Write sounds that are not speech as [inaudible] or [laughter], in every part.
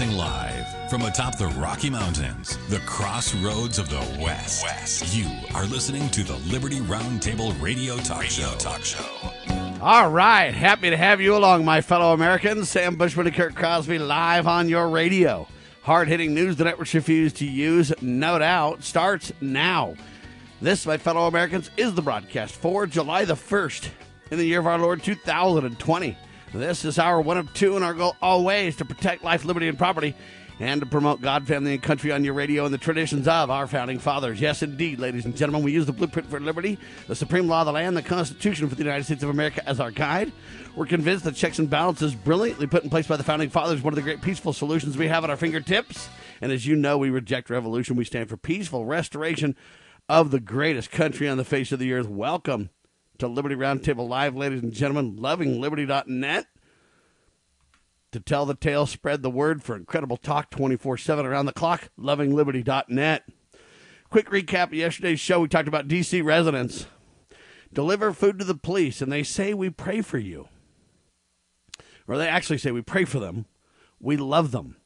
Broadcasting live from atop the Rocky Mountains, the crossroads of the West. West. You are listening to the Liberty Roundtable Radio Talk Radio Show. Talk Show. All right, happy to have you along, my fellow Americans. Sam Bushman and Kirk Crosby live on your radio. Hard hitting news the networks refuse to use, no doubt, starts now. This, my fellow Americans, is the broadcast for July the 1st in the year of our Lord 2020. This is our one of two, and our goal always to protect life, liberty, and property, and to promote God, family, and country on your radio and the traditions of our founding fathers. Yes, indeed, ladies and gentlemen, we use the blueprint for liberty, the supreme law of the land, the Constitution for the United States of America as our guide. We're convinced that checks and balances, brilliantly put in place by the founding fathers, one of the great peaceful solutions we have at our fingertips. And as you know, we reject revolution. We stand for peaceful restoration of the greatest country on the face of the earth. Welcome to Liberty Roundtable Live, ladies and gentlemen, lovingliberty.net. To tell the tale, spread the word for incredible talk 24 7 around the clock, lovingliberty.net. Quick recap of yesterday's show. We talked about D.C. residents. Deliver food to the police, and they say we pray for you. Or they actually say we pray for them. We love them.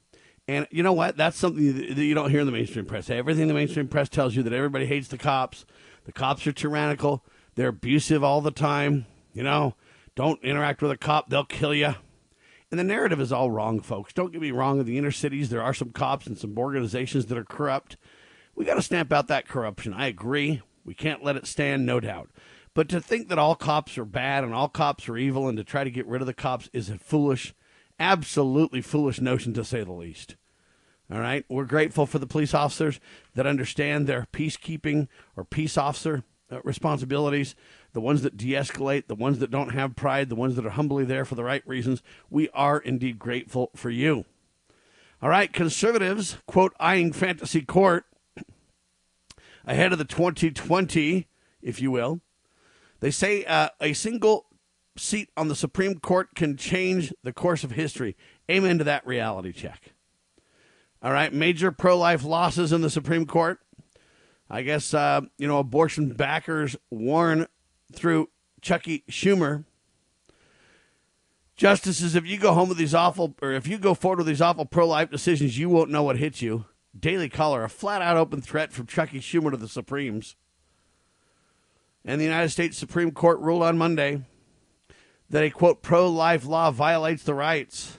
And you know what? That's something that you don't hear in the mainstream press. Everything the mainstream press tells you that everybody hates the cops. The cops are tyrannical. They're abusive all the time. You know, don't interact with a cop, they'll kill you. And the narrative is all wrong, folks. Don't get me wrong. In the inner cities, there are some cops and some organizations that are corrupt. We got to stamp out that corruption. I agree. We can't let it stand, no doubt. But to think that all cops are bad and all cops are evil and to try to get rid of the cops is a foolish, absolutely foolish notion to say the least. All right. We're grateful for the police officers that understand their peacekeeping or peace officer uh, responsibilities, the ones that de escalate, the ones that don't have pride, the ones that are humbly there for the right reasons. We are indeed grateful for you. All right, conservatives, quote, eyeing fantasy court ahead of the 2020, if you will. They say uh, a single seat on the Supreme Court can change the course of history. Amen to that reality check. All right, major pro life losses in the Supreme Court. I guess, uh, you know, abortion backers warn through Chucky Schumer. Justices, if you go home with these awful, or if you go forward with these awful pro life decisions, you won't know what hits you. Daily Caller, a flat out open threat from Chucky Schumer to the Supremes. And the United States Supreme Court ruled on Monday that a quote pro life law violates the rights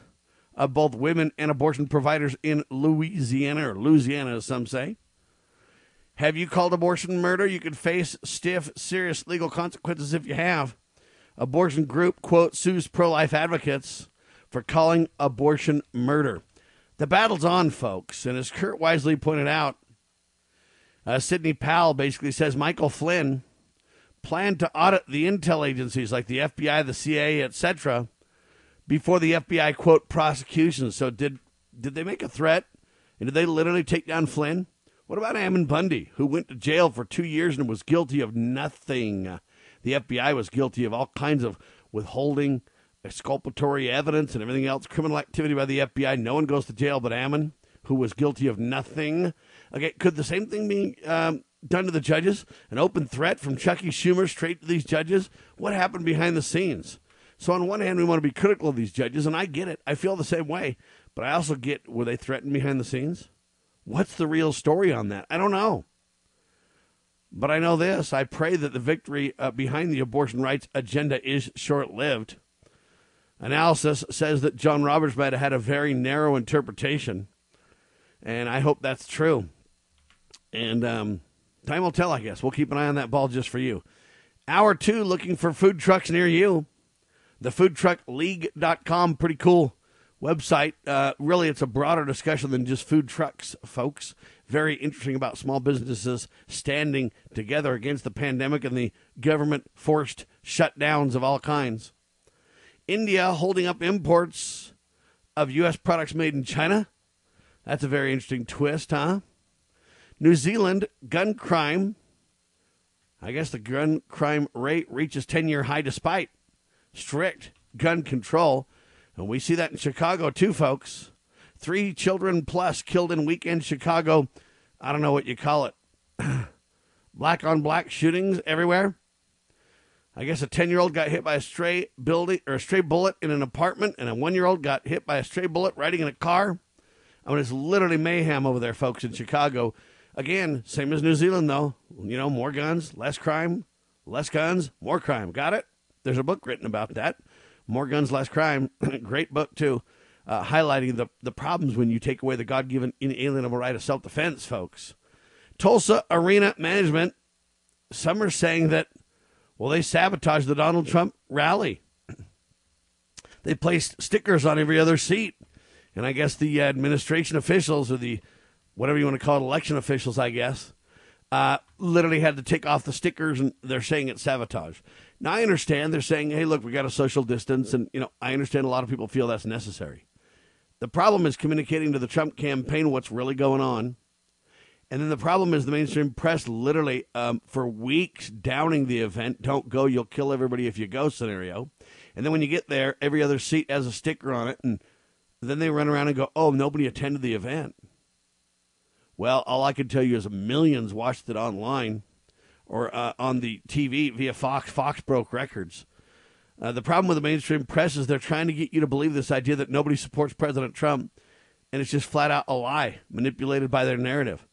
of both women and abortion providers in Louisiana, or Louisiana, as some say. Have you called abortion murder? You could face stiff, serious legal consequences if you have. Abortion group, quote, sues pro life advocates for calling abortion murder. The battle's on, folks. And as Kurt wisely pointed out, uh, Sidney Powell basically says Michael Flynn planned to audit the intel agencies like the FBI, the CIA, etc., before the FBI quote prosecution. So did did they make a threat? And did they literally take down Flynn? What about Ammon Bundy, who went to jail for two years and was guilty of nothing? The FBI was guilty of all kinds of withholding, exculpatory evidence, and everything else, criminal activity by the FBI. No one goes to jail but Ammon, who was guilty of nothing. Okay, could the same thing be um, done to the judges? An open threat from Chucky Schumer straight to these judges? What happened behind the scenes? So, on one hand, we want to be critical of these judges, and I get it. I feel the same way. But I also get were they threatened behind the scenes? What's the real story on that? I don't know. But I know this. I pray that the victory uh, behind the abortion rights agenda is short lived. Analysis says that John Roberts might have had a very narrow interpretation. And I hope that's true. And um, time will tell, I guess. We'll keep an eye on that ball just for you. Hour two, looking for food trucks near you. The foodtruckleague.com, pretty cool website. Uh, really, it's a broader discussion than just food trucks, folks. Very interesting about small businesses standing together against the pandemic and the government forced shutdowns of all kinds. India holding up imports of U.S. products made in China. That's a very interesting twist, huh? New Zealand gun crime. I guess the gun crime rate reaches 10 year high despite strict gun control. And we see that in Chicago too, folks. Three children plus killed in weekend Chicago. I don't know what you call it. [clears throat] black on black shootings everywhere. I guess a 10 year old got hit by a stray building or a stray bullet in an apartment, and a one year old got hit by a stray bullet riding in a car. I mean, it's literally mayhem over there, folks, in Chicago. Again, same as New Zealand, though. You know, more guns, less crime, less guns, more crime. Got it? There's a book written about that. More guns, less crime. [clears throat] Great book, too, uh, highlighting the, the problems when you take away the God given inalienable right of self defense, folks. Tulsa Arena Management, some are saying that, well, they sabotaged the Donald Trump rally. they placed stickers on every other seat. And I guess the administration officials or the whatever you want to call it, election officials, I guess, uh, literally had to take off the stickers and they're saying it's sabotage. Now I understand they're saying, hey, look, we got a social distance, and you know I understand a lot of people feel that's necessary. The problem is communicating to the Trump campaign what's really going on. And then the problem is the mainstream press literally um, for weeks downing the event, don't go, you'll kill everybody if you go scenario. And then when you get there, every other seat has a sticker on it. And then they run around and go, oh, nobody attended the event. Well, all I can tell you is millions watched it online or uh, on the TV via Fox. Fox broke records. Uh, the problem with the mainstream press is they're trying to get you to believe this idea that nobody supports President Trump, and it's just flat out a lie, manipulated by their narrative.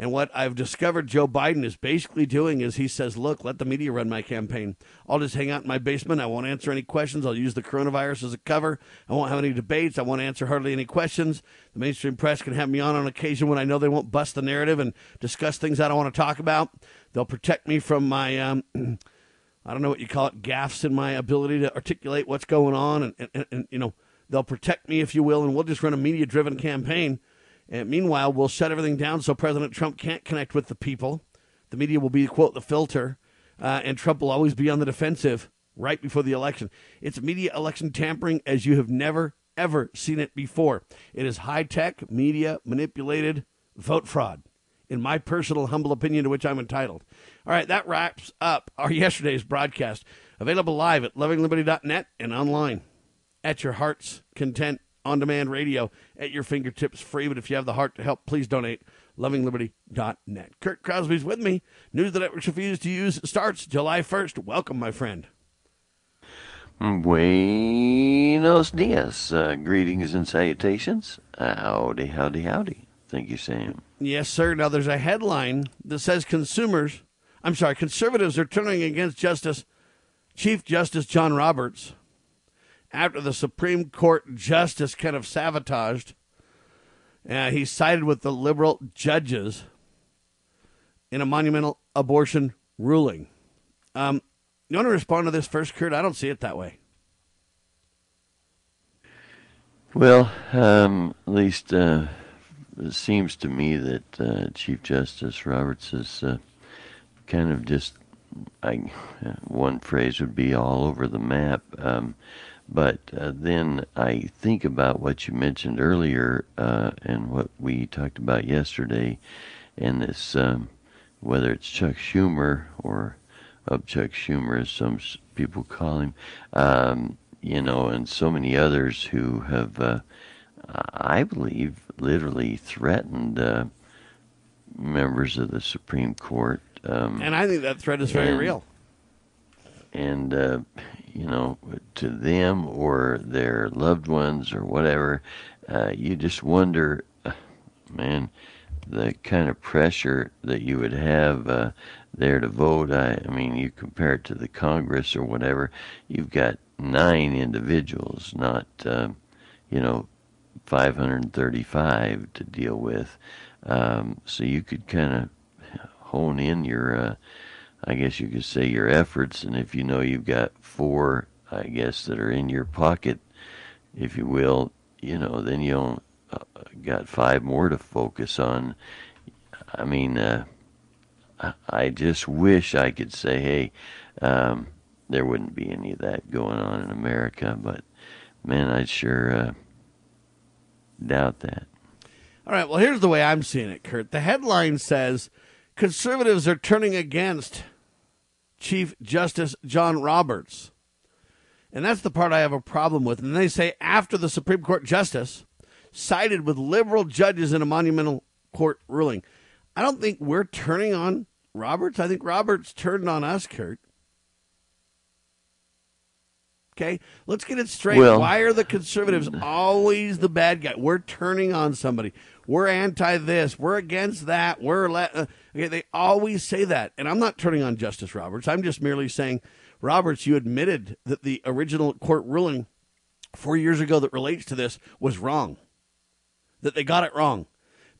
And what I've discovered Joe Biden is basically doing is he says, look, let the media run my campaign. I'll just hang out in my basement. I won't answer any questions. I'll use the coronavirus as a cover. I won't have any debates. I won't answer hardly any questions. The mainstream press can have me on on occasion when I know they won't bust the narrative and discuss things I don't want to talk about. They'll protect me from my, um, [clears throat] I don't know what you call it, gaffes in my ability to articulate what's going on. And, and, and you know, they'll protect me, if you will, and we'll just run a media driven campaign and meanwhile, we'll shut everything down so President Trump can't connect with the people. The media will be, quote, the filter, uh, and Trump will always be on the defensive right before the election. It's media election tampering as you have never, ever seen it before. It is high tech, media manipulated vote fraud, in my personal humble opinion, to which I'm entitled. All right, that wraps up our yesterday's broadcast. Available live at lovingliberty.net and online at your heart's content on demand radio at your fingertips free. But if you have the heart to help, please donate. LovingLiberty.net. Kurt Crosby's with me. News the networks refuse to use starts July 1st. Welcome, my friend. Buenos dias. Uh, greetings and salutations. Howdy, howdy, howdy. Thank you, Sam. Yes, sir. Now, there's a headline that says consumers, I'm sorry, conservatives are turning against Justice Chief Justice John Roberts after the Supreme Court justice kind of sabotaged. Uh, he sided with the liberal judges in a monumental abortion ruling. Um, you want to respond to this first, Kurt? I don't see it that way. Well, um, at least uh, it seems to me that uh, Chief Justice Roberts is uh, kind of just, I, one phrase would be all over the map. Um, but uh, then I think about what you mentioned earlier uh, and what we talked about yesterday, and this um, whether it's Chuck Schumer or of Chuck Schumer, as some people call him, um, you know, and so many others who have, uh, I believe, literally threatened uh, members of the Supreme Court. Um, and I think that threat is very and, real. And uh, you know, to them or their loved ones or whatever, uh, you just wonder, uh, man, the kind of pressure that you would have uh, there to vote. I, I mean, you compare it to the Congress or whatever, you've got nine individuals, not, uh, you know, 535 to deal with. Um, so you could kind of hone in your uh, I guess you could say your efforts, and if you know you've got four, I guess, that are in your pocket, if you will, you know, then you uh, got five more to focus on. I mean, uh, I just wish I could say, hey, um, there wouldn't be any of that going on in America, but man, I'd sure uh, doubt that. All right, well, here's the way I'm seeing it, Kurt. The headline says conservatives are turning against Chief Justice John Roberts. And that's the part I have a problem with. And they say after the Supreme Court justice sided with liberal judges in a monumental court ruling. I don't think we're turning on Roberts. I think Roberts turned on us, Kurt. Okay, let's get it straight. Well- Why are the conservatives always the bad guy? We're turning on somebody. We're anti this. We're against that. We're le- uh, okay. They always say that, and I'm not turning on Justice Roberts. I'm just merely saying, Roberts, you admitted that the original court ruling four years ago that relates to this was wrong. That they got it wrong.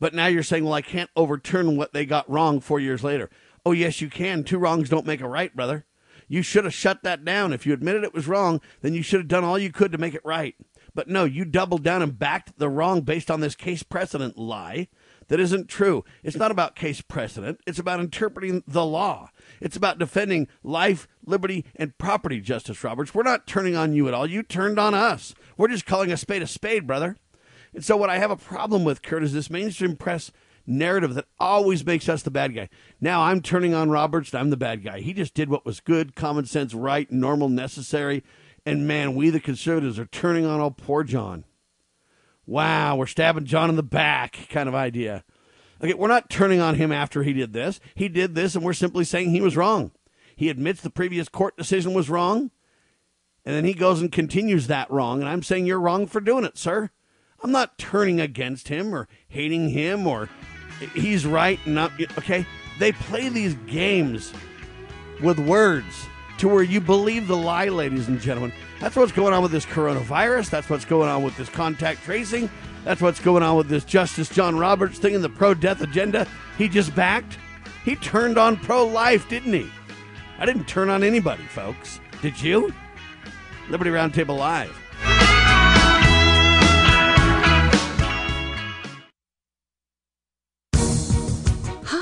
But now you're saying, well, I can't overturn what they got wrong four years later. Oh, yes, you can. Two wrongs don't make a right, brother. You should have shut that down. If you admitted it was wrong, then you should have done all you could to make it right. But no, you doubled down and backed the wrong based on this case precedent lie that isn't true. It's not about case precedent, it's about interpreting the law. It's about defending life, liberty, and property, Justice Roberts. We're not turning on you at all. You turned on us. We're just calling a spade a spade, brother. And so, what I have a problem with, Kurt, is this mainstream press narrative that always makes us the bad guy. Now I'm turning on Roberts, I'm the bad guy. He just did what was good, common sense, right, normal, necessary. And man, we the conservatives are turning on old poor John. Wow, we're stabbing John in the back kind of idea. Okay, we're not turning on him after he did this. He did this, and we're simply saying he was wrong. He admits the previous court decision was wrong, and then he goes and continues that wrong. And I'm saying you're wrong for doing it, sir. I'm not turning against him or hating him or he's right not okay. They play these games with words to where you believe the lie, ladies and gentlemen. That's what's going on with this coronavirus. That's what's going on with this contact tracing. That's what's going on with this Justice John Roberts thing and the pro death agenda he just backed. He turned on pro life, didn't he? I didn't turn on anybody, folks. Did you? Liberty Roundtable Live.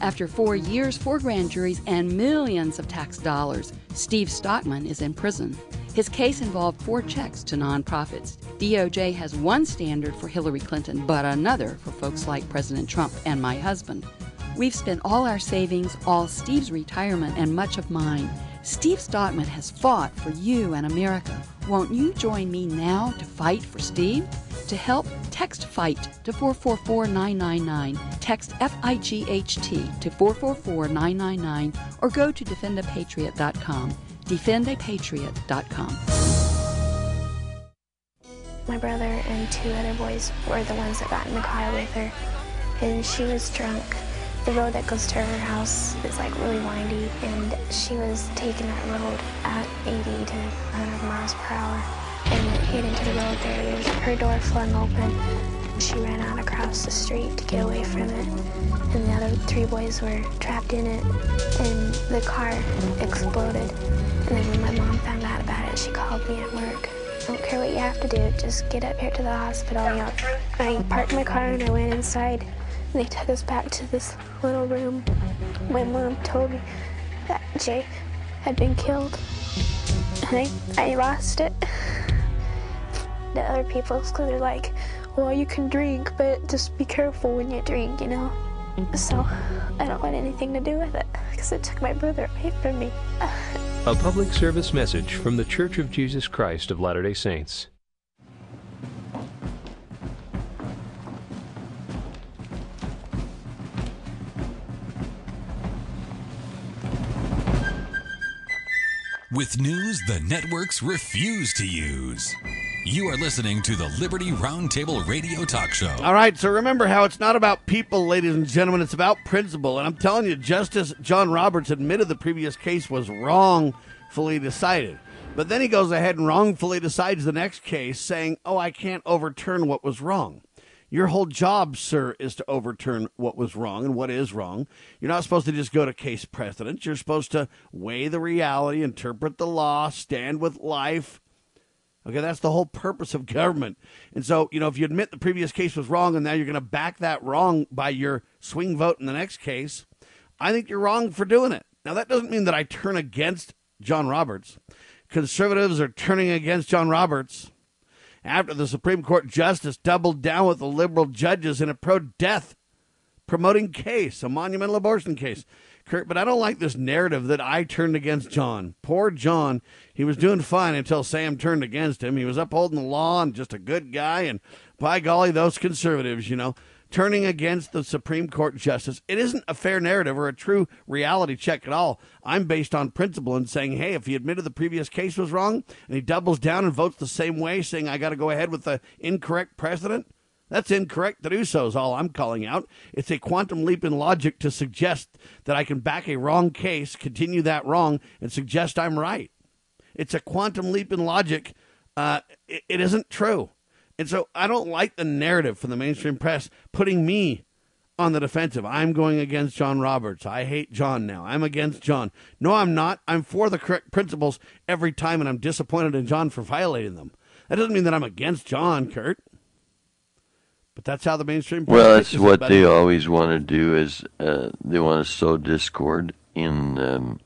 After four years, four grand juries, and millions of tax dollars, Steve Stockman is in prison. His case involved four checks to nonprofits. DOJ has one standard for Hillary Clinton, but another for folks like President Trump and my husband. We've spent all our savings, all Steve's retirement, and much of mine. Steve Stockman has fought for you and America. Won't you join me now to fight for Steve? To help, text FIGHT to 444999, Text F I G H T to 444999, or go to defendapatriot.com. Defendapatriot.com. My brother and two other boys were the ones that got in the car with her, and she was drunk. The road that goes to her house is like really windy, and she was taking that road at 80 to 100 miles per hour and it hit into the road barriers. Her door flung open. She ran out across the street to get away from it, and the other three boys were trapped in it, and the car exploded. And then when my mom found out about it, she called me at work. I don't care what you have to do, just get up here to the hospital. You know, I parked my car and I went inside. They took us back to this little room. My mom told me that Jay had been killed. And I, I lost it. The other people, so they're like, well, you can drink, but just be careful when you drink, you know? So I don't want anything to do with it because it took my brother away from me. A public service message from The Church of Jesus Christ of Latter day Saints. With news the networks refuse to use. You are listening to the Liberty Roundtable Radio Talk Show. All right, so remember how it's not about people, ladies and gentlemen, it's about principle. And I'm telling you, Justice John Roberts admitted the previous case was wrongfully decided. But then he goes ahead and wrongfully decides the next case, saying, Oh, I can't overturn what was wrong. Your whole job, sir, is to overturn what was wrong and what is wrong. You're not supposed to just go to case precedent. You're supposed to weigh the reality, interpret the law, stand with life. Okay, that's the whole purpose of government. And so, you know, if you admit the previous case was wrong and now you're going to back that wrong by your swing vote in the next case, I think you're wrong for doing it. Now, that doesn't mean that I turn against John Roberts. Conservatives are turning against John Roberts after the Supreme Court justice doubled down with the liberal judges in a pro death promoting case, a monumental abortion case. Kurt, but I don't like this narrative that I turned against John. Poor John. He was doing fine until Sam turned against him. He was upholding the law and just a good guy. And by golly, those conservatives, you know, turning against the Supreme Court justice. It isn't a fair narrative or a true reality check at all. I'm based on principle and saying, hey, if he admitted the previous case was wrong and he doubles down and votes the same way, saying I got to go ahead with the incorrect precedent, that's incorrect to do so, is all I'm calling out. It's a quantum leap in logic to suggest that I can back a wrong case, continue that wrong, and suggest I'm right. It's a quantum leap in logic. Uh, it, it isn't true. And so I don't like the narrative from the mainstream press putting me on the defensive. I'm going against John Roberts. I hate John now. I'm against John. No, I'm not. I'm for the correct principles every time, and I'm disappointed in John for violating them. That doesn't mean that I'm against John, Kurt. But that's how the mainstream. press Well, that's what they always want to do is uh, they want to sow discord in um,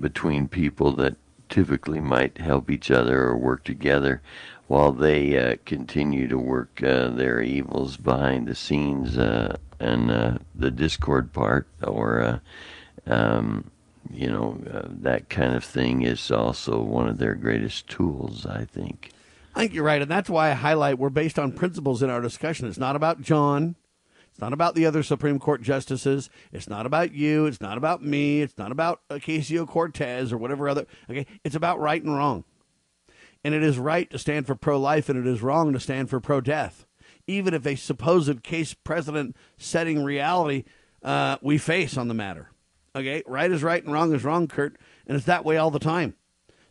between people that typically might help each other or work together, while they uh, continue to work uh, their evils behind the scenes uh, and the discord part or. Um, you know, uh, that kind of thing is also one of their greatest tools, I think. I think you're right, and that's why I highlight we're based on principles in our discussion. It's not about John. It's not about the other Supreme Court justices. It's not about you. It's not about me. It's not about Ocasio Cortez or whatever other. Okay, it's about right and wrong, and it is right to stand for pro-life, and it is wrong to stand for pro-death, even if a supposed case precedent setting reality uh, we face on the matter. Okay, right is right and wrong is wrong, Kurt, and it's that way all the time.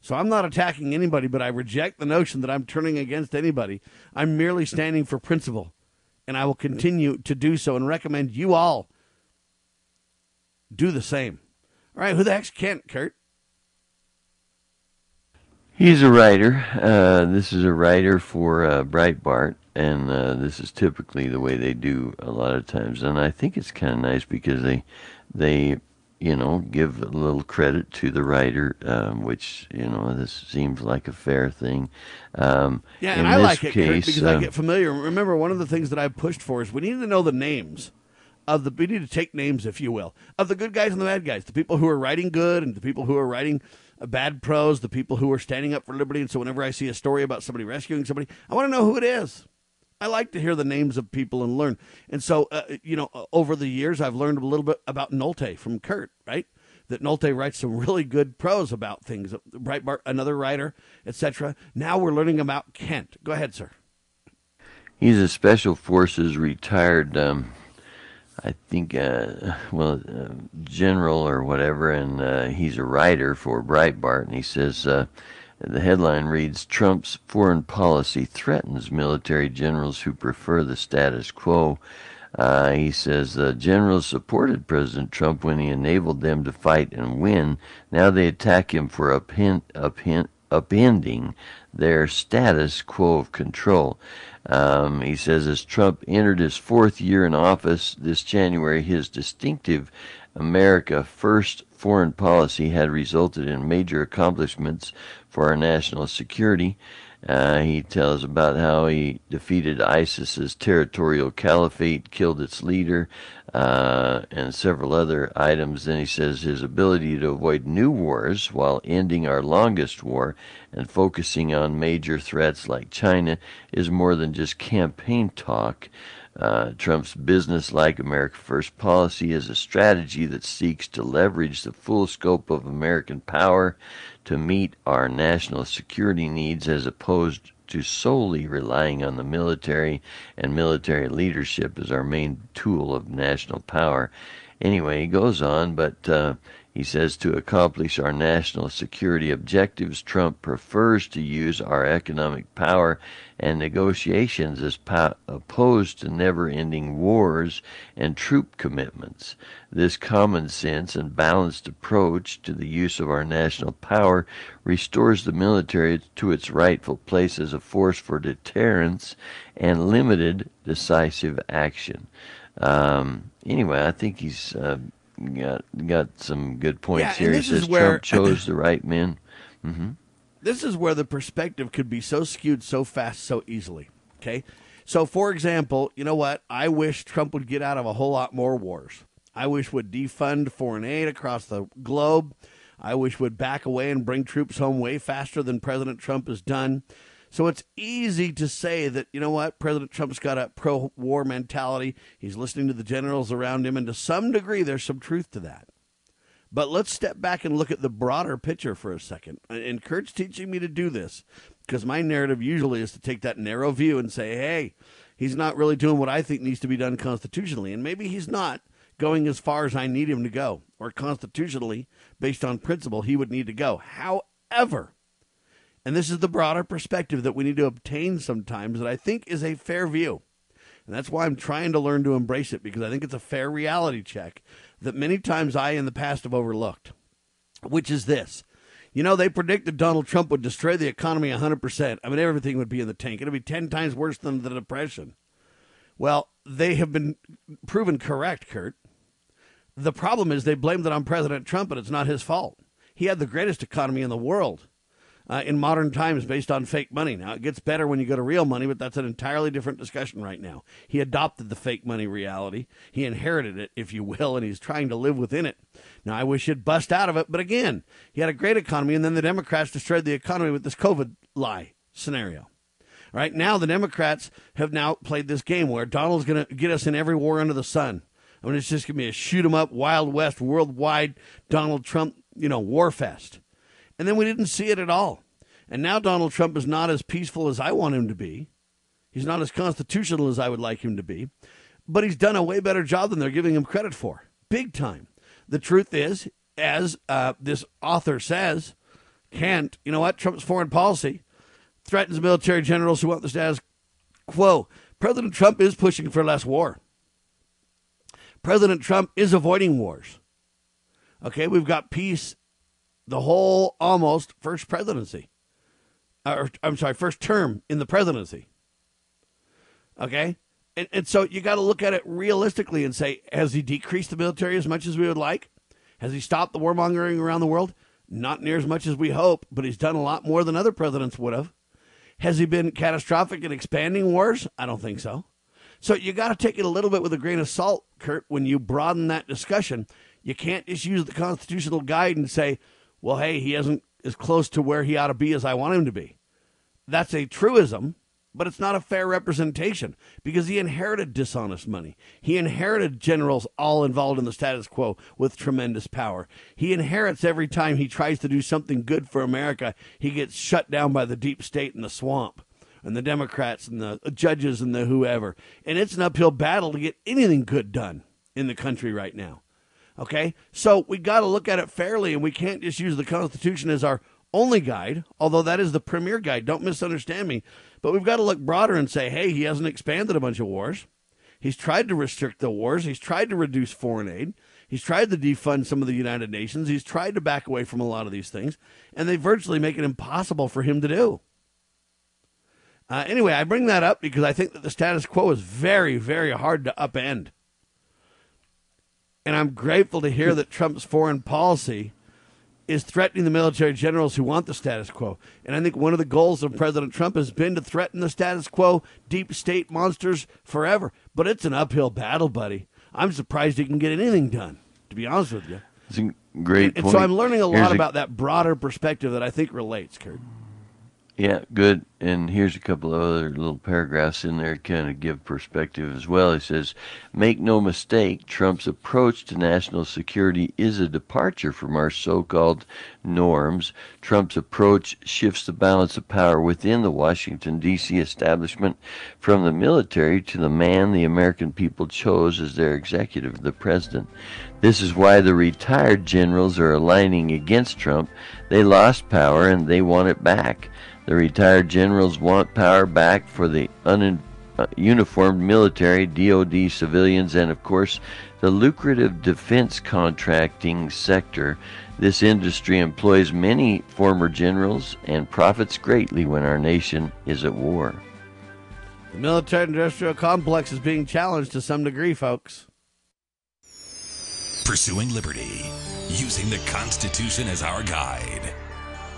So I'm not attacking anybody, but I reject the notion that I'm turning against anybody. I'm merely standing for principle, and I will continue to do so and recommend you all do the same. All right, who the heck's Kent, Kurt? He's a writer. Uh, this is a writer for uh, Breitbart, and uh, this is typically the way they do a lot of times. And I think it's kind of nice because they, they, you know, give a little credit to the writer, um, which you know this seems like a fair thing. Um, Yeah, and I like it, Kurt, case, because I um, get familiar. Remember, one of the things that I've pushed for is we need to know the names of the. We need to take names, if you will, of the good guys and the bad guys, the people who are writing good and the people who are writing uh, bad prose, the people who are standing up for liberty. And so, whenever I see a story about somebody rescuing somebody, I want to know who it is. I like to hear the names of people and learn. And so, uh, you know, uh, over the years, I've learned a little bit about Nolte from Kurt, right? That Nolte writes some really good prose about things. Breitbart, another writer, etc. Now we're learning about Kent. Go ahead, sir. He's a special forces retired, um, I think, uh, well, uh, general or whatever, and uh, he's a writer for Breitbart. And he says uh, the headline reads Trump's foreign policy threatens military generals who prefer the status quo. Uh, he says the generals supported President Trump when he enabled them to fight and win. Now they attack him for upend, upend, upending their status quo of control. Um, he says as Trump entered his fourth year in office this January, his distinctive America First foreign policy had resulted in major accomplishments for our national security. Uh, he tells about how he defeated ISIS's territorial caliphate, killed its leader, uh, and several other items. Then he says his ability to avoid new wars while ending our longest war and focusing on major threats like China is more than just campaign talk. Uh, Trump's business like America First policy is a strategy that seeks to leverage the full scope of American power to meet our national security needs as opposed to solely relying on the military and military leadership as our main tool of national power. Anyway, he goes on, but uh, he says to accomplish our national security objectives, Trump prefers to use our economic power and negotiations as po- opposed to never ending wars and troop commitments. This common sense and balanced approach to the use of our national power restores the military to its rightful place as a force for deterrence and limited decisive action. Um, anyway, I think he's uh, got got some good points Yeah, here. He says where- Trump chose the right men. hmm this is where the perspective could be so skewed so fast, so easily. Okay. So, for example, you know what? I wish Trump would get out of a whole lot more wars. I wish would defund foreign aid across the globe. I wish would back away and bring troops home way faster than President Trump has done. So it's easy to say that, you know what, President Trump's got a pro war mentality. He's listening to the generals around him, and to some degree, there's some truth to that. But let's step back and look at the broader picture for a second. And Kurt's teaching me to do this because my narrative usually is to take that narrow view and say, hey, he's not really doing what I think needs to be done constitutionally. And maybe he's not going as far as I need him to go, or constitutionally, based on principle, he would need to go. However, and this is the broader perspective that we need to obtain sometimes that I think is a fair view. And that's why I'm trying to learn to embrace it because I think it's a fair reality check that many times I in the past have overlooked, which is this. You know, they predicted Donald Trump would destroy the economy 100%. I mean, everything would be in the tank. It would be 10 times worse than the Depression. Well, they have been proven correct, Kurt. The problem is they blamed it on President Trump, and it's not his fault. He had the greatest economy in the world uh, in modern times based on fake money. Now, it gets better when you go to real money, but that's an entirely different discussion right now. He adopted the fake money reality. He inherited it, if you will, and he's trying to live within it. Now, I wish he'd bust out of it, but again, he had a great economy, and then the Democrats destroyed the economy with this COVID lie scenario. Right now, the Democrats have now played this game where Donald's going to get us in every war under the sun. I mean, it's just going to be a shoot 'em up, Wild West, worldwide Donald Trump, you know, war fest. And then we didn't see it at all. And now Donald Trump is not as peaceful as I want him to be. He's not as constitutional as I would like him to be. But he's done a way better job than they're giving him credit for. Big time. The truth is, as uh, this author says, Kent, you know what? Trump's foreign policy threatens military generals who want the status quo. President Trump is pushing for less war. President Trump is avoiding wars. Okay, we've got peace the whole almost first presidency. Or, I'm sorry, first term in the presidency. Okay? And, and so you got to look at it realistically and say, has he decreased the military as much as we would like? Has he stopped the warmongering around the world? Not near as much as we hope, but he's done a lot more than other presidents would have. Has he been catastrophic in expanding wars? I don't think so. So you got to take it a little bit with a grain of salt, Kurt, when you broaden that discussion. You can't just use the constitutional guide and say, well, hey, he isn't as close to where he ought to be as I want him to be. That's a truism, but it's not a fair representation because he inherited dishonest money. He inherited generals all involved in the status quo with tremendous power. He inherits every time he tries to do something good for America, he gets shut down by the deep state and the swamp and the Democrats and the judges and the whoever. And it's an uphill battle to get anything good done in the country right now. Okay? So we got to look at it fairly, and we can't just use the Constitution as our only guide, although that is the premier guide. Don't misunderstand me. But we've got to look broader and say, hey, he hasn't expanded a bunch of wars. He's tried to restrict the wars. He's tried to reduce foreign aid. He's tried to defund some of the United Nations. He's tried to back away from a lot of these things, and they virtually make it impossible for him to do. Uh, anyway, I bring that up because I think that the status quo is very, very hard to upend. And I'm grateful to hear that Trump's foreign policy is threatening the military generals who want the status quo. And I think one of the goals of President Trump has been to threaten the status quo, deep state monsters forever. But it's an uphill battle, buddy. I'm surprised he can get anything done, to be honest with you. It's a great and, point. so I'm learning a lot Here's about that broader perspective that I think relates, Kurt. Yeah, good. And here's a couple of other little paragraphs in there kind of give perspective as well. He says, Make no mistake, Trump's approach to national security is a departure from our so called norms. Trump's approach shifts the balance of power within the Washington, D.C. establishment from the military to the man the American people chose as their executive, the president. This is why the retired generals are aligning against Trump. They lost power and they want it back. The retired generals want power back for the uh, uniformed military, DoD civilians, and of course the lucrative defense contracting sector. This industry employs many former generals and profits greatly when our nation is at war. The military industrial complex is being challenged to some degree, folks. Pursuing liberty, using the Constitution as our guide.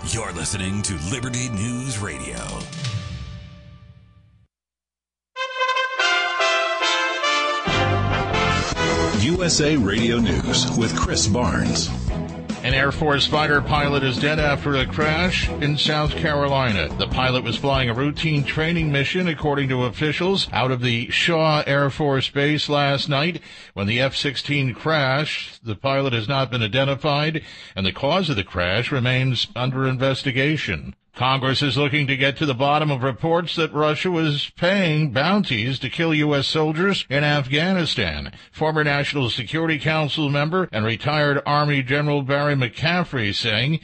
You're listening to Liberty News Radio. USA Radio News with Chris Barnes. An Air Force fighter pilot is dead after a crash in South Carolina. The pilot was flying a routine training mission, according to officials, out of the Shaw Air Force Base last night. When the F-16 crashed, the pilot has not been identified, and the cause of the crash remains under investigation. Congress is looking to get to the bottom of reports that Russia was paying bounties to kill U.S. soldiers in Afghanistan. Former National Security Council member and retired Army General Barry McCaffrey saying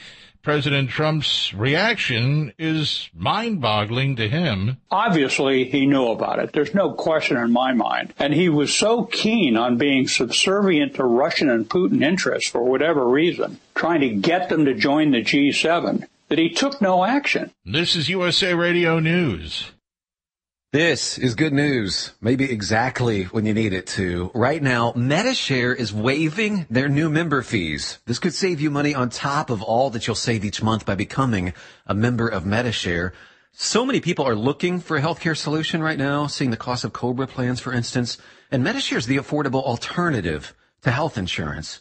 President Trump's reaction is mind boggling to him. Obviously, he knew about it. There's no question in my mind. And he was so keen on being subservient to Russian and Putin interests for whatever reason, trying to get them to join the G7 that he took no action. This is USA Radio News. This is good news, maybe exactly when you need it to. Right now, Medi-Share is waiving their new member fees. This could save you money on top of all that you'll save each month by becoming a member of Medi-Share. So many people are looking for a healthcare solution right now, seeing the cost of Cobra plans, for instance, and Medi-Share is the affordable alternative to health insurance.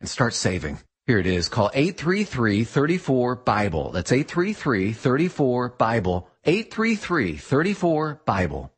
and start saving. Here it is. Call 833-34-BIBLE. That's 833-34-BIBLE. 833-34-BIBLE.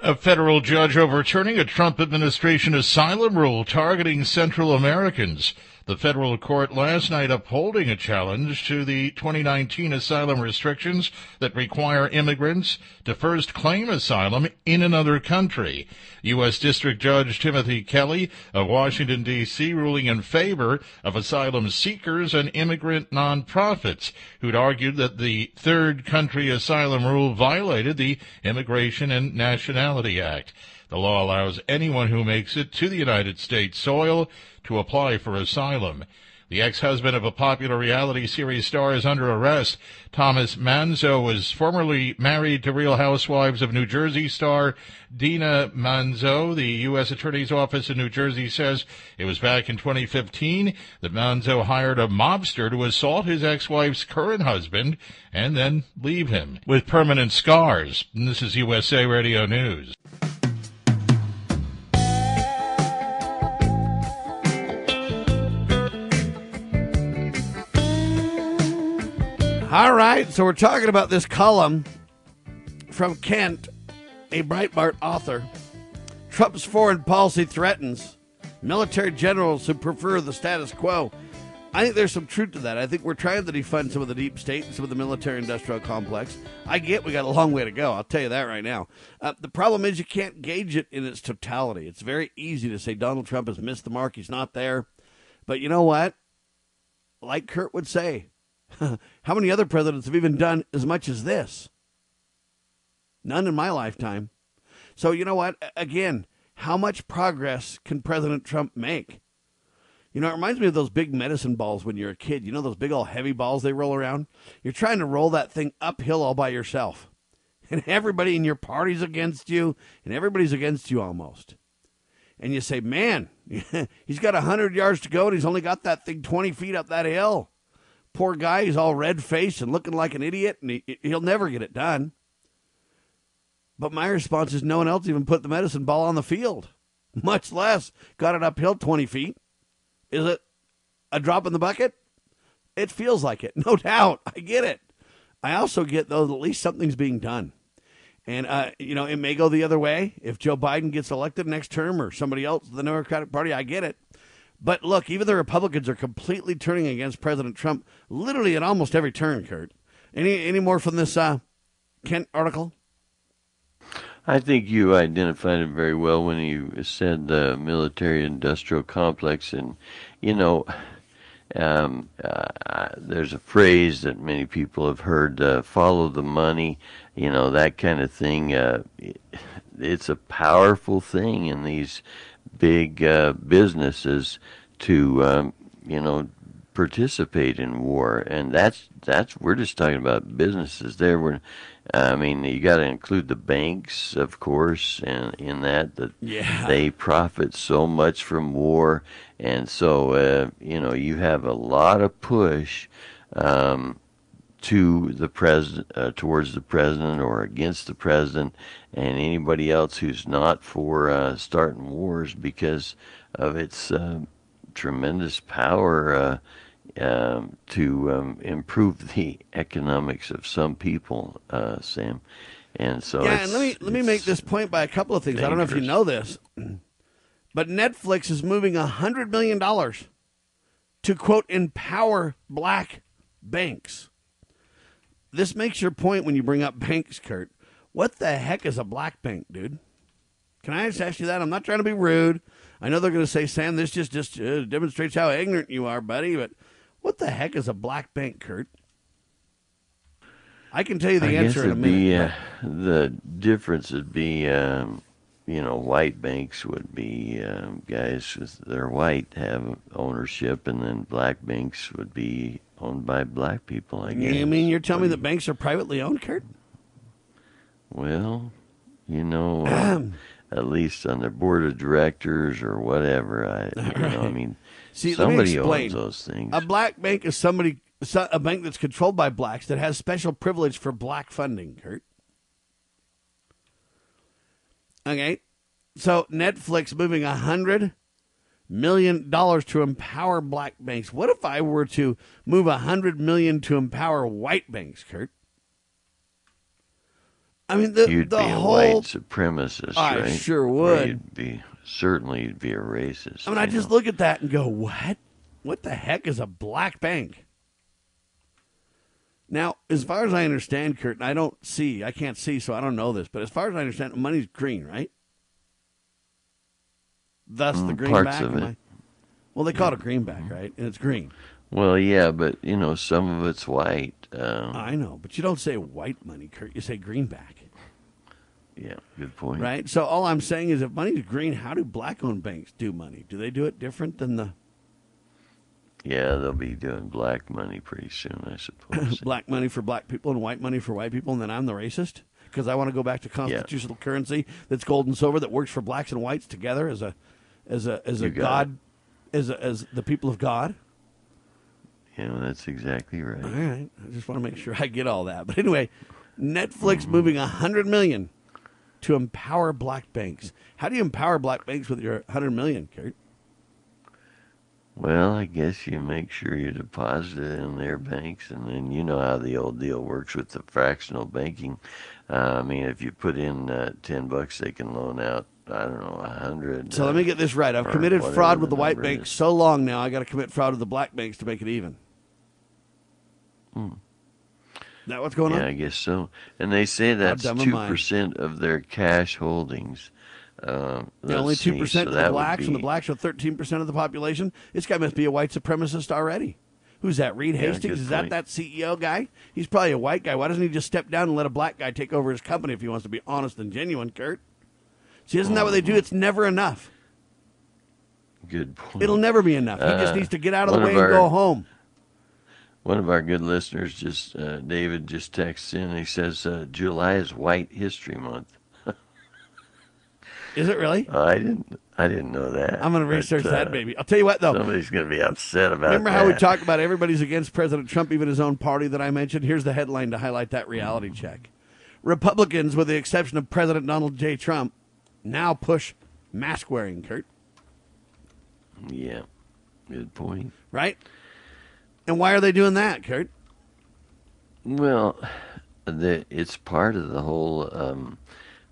A federal judge overturning a Trump administration asylum rule targeting Central Americans. The federal court last night upholding a challenge to the 2019 asylum restrictions that require immigrants to first claim asylum in another country. U.S. District Judge Timothy Kelly of Washington, D.C., ruling in favor of asylum seekers and immigrant nonprofits who'd argued that the third country asylum rule violated the Immigration and Nationality Act. The law allows anyone who makes it to the United States soil to apply for asylum. The ex-husband of a popular reality series star is under arrest. Thomas Manzo was formerly married to Real Housewives of New Jersey star Dina Manzo. The U.S. Attorney's Office in New Jersey says it was back in 2015 that Manzo hired a mobster to assault his ex-wife's current husband and then leave him with permanent scars. And this is USA Radio News. All right, so we're talking about this column from Kent, a Breitbart author. Trump's foreign policy threatens military generals who prefer the status quo. I think there's some truth to that. I think we're trying to defund some of the deep state and some of the military industrial complex. I get we got a long way to go. I'll tell you that right now. Uh, the problem is you can't gauge it in its totality. It's very easy to say Donald Trump has missed the mark. He's not there. But you know what? Like Kurt would say, [laughs] How many other presidents have even done as much as this? None in my lifetime. So, you know what? Again, how much progress can President Trump make? You know, it reminds me of those big medicine balls when you're a kid. You know, those big old heavy balls they roll around? You're trying to roll that thing uphill all by yourself. [laughs] And everybody in your party's against you, and everybody's against you almost. And you say, man, [laughs] he's got 100 yards to go, and he's only got that thing 20 feet up that hill. Poor guy, he's all red faced and looking like an idiot, and he, he'll never get it done. But my response is no one else even put the medicine ball on the field, [laughs] much less got it uphill 20 feet. Is it a drop in the bucket? It feels like it, [laughs] no doubt. I get it. I also get, though, that at least something's being done. And, uh, you know, it may go the other way. If Joe Biden gets elected next term or somebody else, the Democratic Party, I get it. But look, even the Republicans are completely turning against President Trump, literally at almost every turn. Kurt, any any more from this uh, Kent article? I think you identified it very well when you said the military-industrial complex, and you know. Um, uh, there's a phrase that many people have heard: uh, "Follow the money," you know that kind of thing. Uh, it's a powerful thing in these big uh, businesses to um, you know participate in war, and that's that's we're just talking about businesses. There, we're I mean, you got to include the banks, of course, and in that that Yeah. they profit so much from war, and so uh, you know you have a lot of push um, to the president, uh, towards the president, or against the president, and anybody else who's not for uh, starting wars because of its uh, tremendous power. Uh, um, to um, improve the [laughs] economics of some people, uh, Sam. And so yeah, and let me let me make this point by a couple of things. I don't know if you know this, but Netflix is moving a hundred million dollars to quote empower black banks. This makes your point when you bring up banks, Kurt. What the heck is a black bank, dude? Can I just ask you that? I'm not trying to be rude. I know they're going to say, Sam, this just just uh, demonstrates how ignorant you are, buddy. But what the heck is a black bank, Kurt? I can tell you the I answer guess in a minute. be, uh, the difference would be, um, you know, white banks would be um, guys with they're white have ownership, and then black banks would be owned by black people. I guess. You mean you're telling me that banks are privately owned, Kurt? Well, you know, uh, at least on their board of directors or whatever. I, you know, I mean, See, let somebody me explain. owns those things. A black bank is somebody, a bank that's controlled by blacks that has special privilege for black funding, Kurt. Okay, so Netflix moving a hundred million dollars to empower black banks. What if I were to move a hundred million to empower white banks, Kurt? I mean, the You'd the be a whole white supremacist, I right? sure Or would. You'd be certainly you'd be a racist. I mean, I you just look at that and go, "What? What the heck is a black bank?" Now, as far as I understand, Kurt, and I don't see, I can't see, so I don't know this, but as far as I understand, money's green, right? Thus, the Mm, greenback. parts of it. I- Well, they call it a greenback, right? And it's green. Well, yeah, but you know, some of it's white. Um, I know, but you don't say white money, Kurt. You say greenback, yeah, good point. right? So all I'm saying is, if money's green, how do black-owned banks do money? Do they do it different than the Yeah, they'll be doing black money pretty soon, I suppose. [laughs] black money for black people and white money for white people, and then I'm the racist because I want to go back to constitutional currency that's gold and silver that works for blacks and whites together as a as a as a You god as a, as the people of God. Yeah, know, that's exactly right. All right, I just want to make sure I get all that. But anyway, Netflix moving a hundred million to empower black banks. How do you empower black banks with your hundred million, Kurt? Well, I guess you make sure you deposit it in their banks, and then you know how the old deal works with the fractional banking. Uh, I mean, if you put in uh, ten bucks, they can loan out. I don't know, a hundred. So let me get this right. I've committed fraud with the white number banks so long now. I got to commit fraud with the black banks to make it even. Hmm. That what's going. Yeah, on? I guess so. And they say that's two percent of their cash holdings. Yeah, only two percent so of the blacks, and the blacks are thirteen percent of the population. This guy must be a white supremacist already. Who's that? Reed Yeah, Hastings? Is that that CEO guy? He's probably a white guy. Why doesn't he just step down and let a black guy take over his company if he wants to be honest and genuine, Kurt? See, isn't that what they do? It's never enough. Good point. It'll never be enough. He just Uh, needs to get out of the way of and go home. One of our good listeners, just uh, David, just texts in. He says uh, July is White History Month. Is it really? Oh, I didn't. I didn't know that. I'm going to But, research uh, that, baby. I'll tell you what, though. Somebody's going to be upset about Remember that. how we talked about everybody's against President Trump, even his own party that I mentioned? Here's the headline to highlight that reality check. Republicans, with the exception of President Donald J. Trump, now push mask wearing, Kurt, Yeah, good point. right? And why are they doing that, Kurt? Well, the, it's part of the whole, um,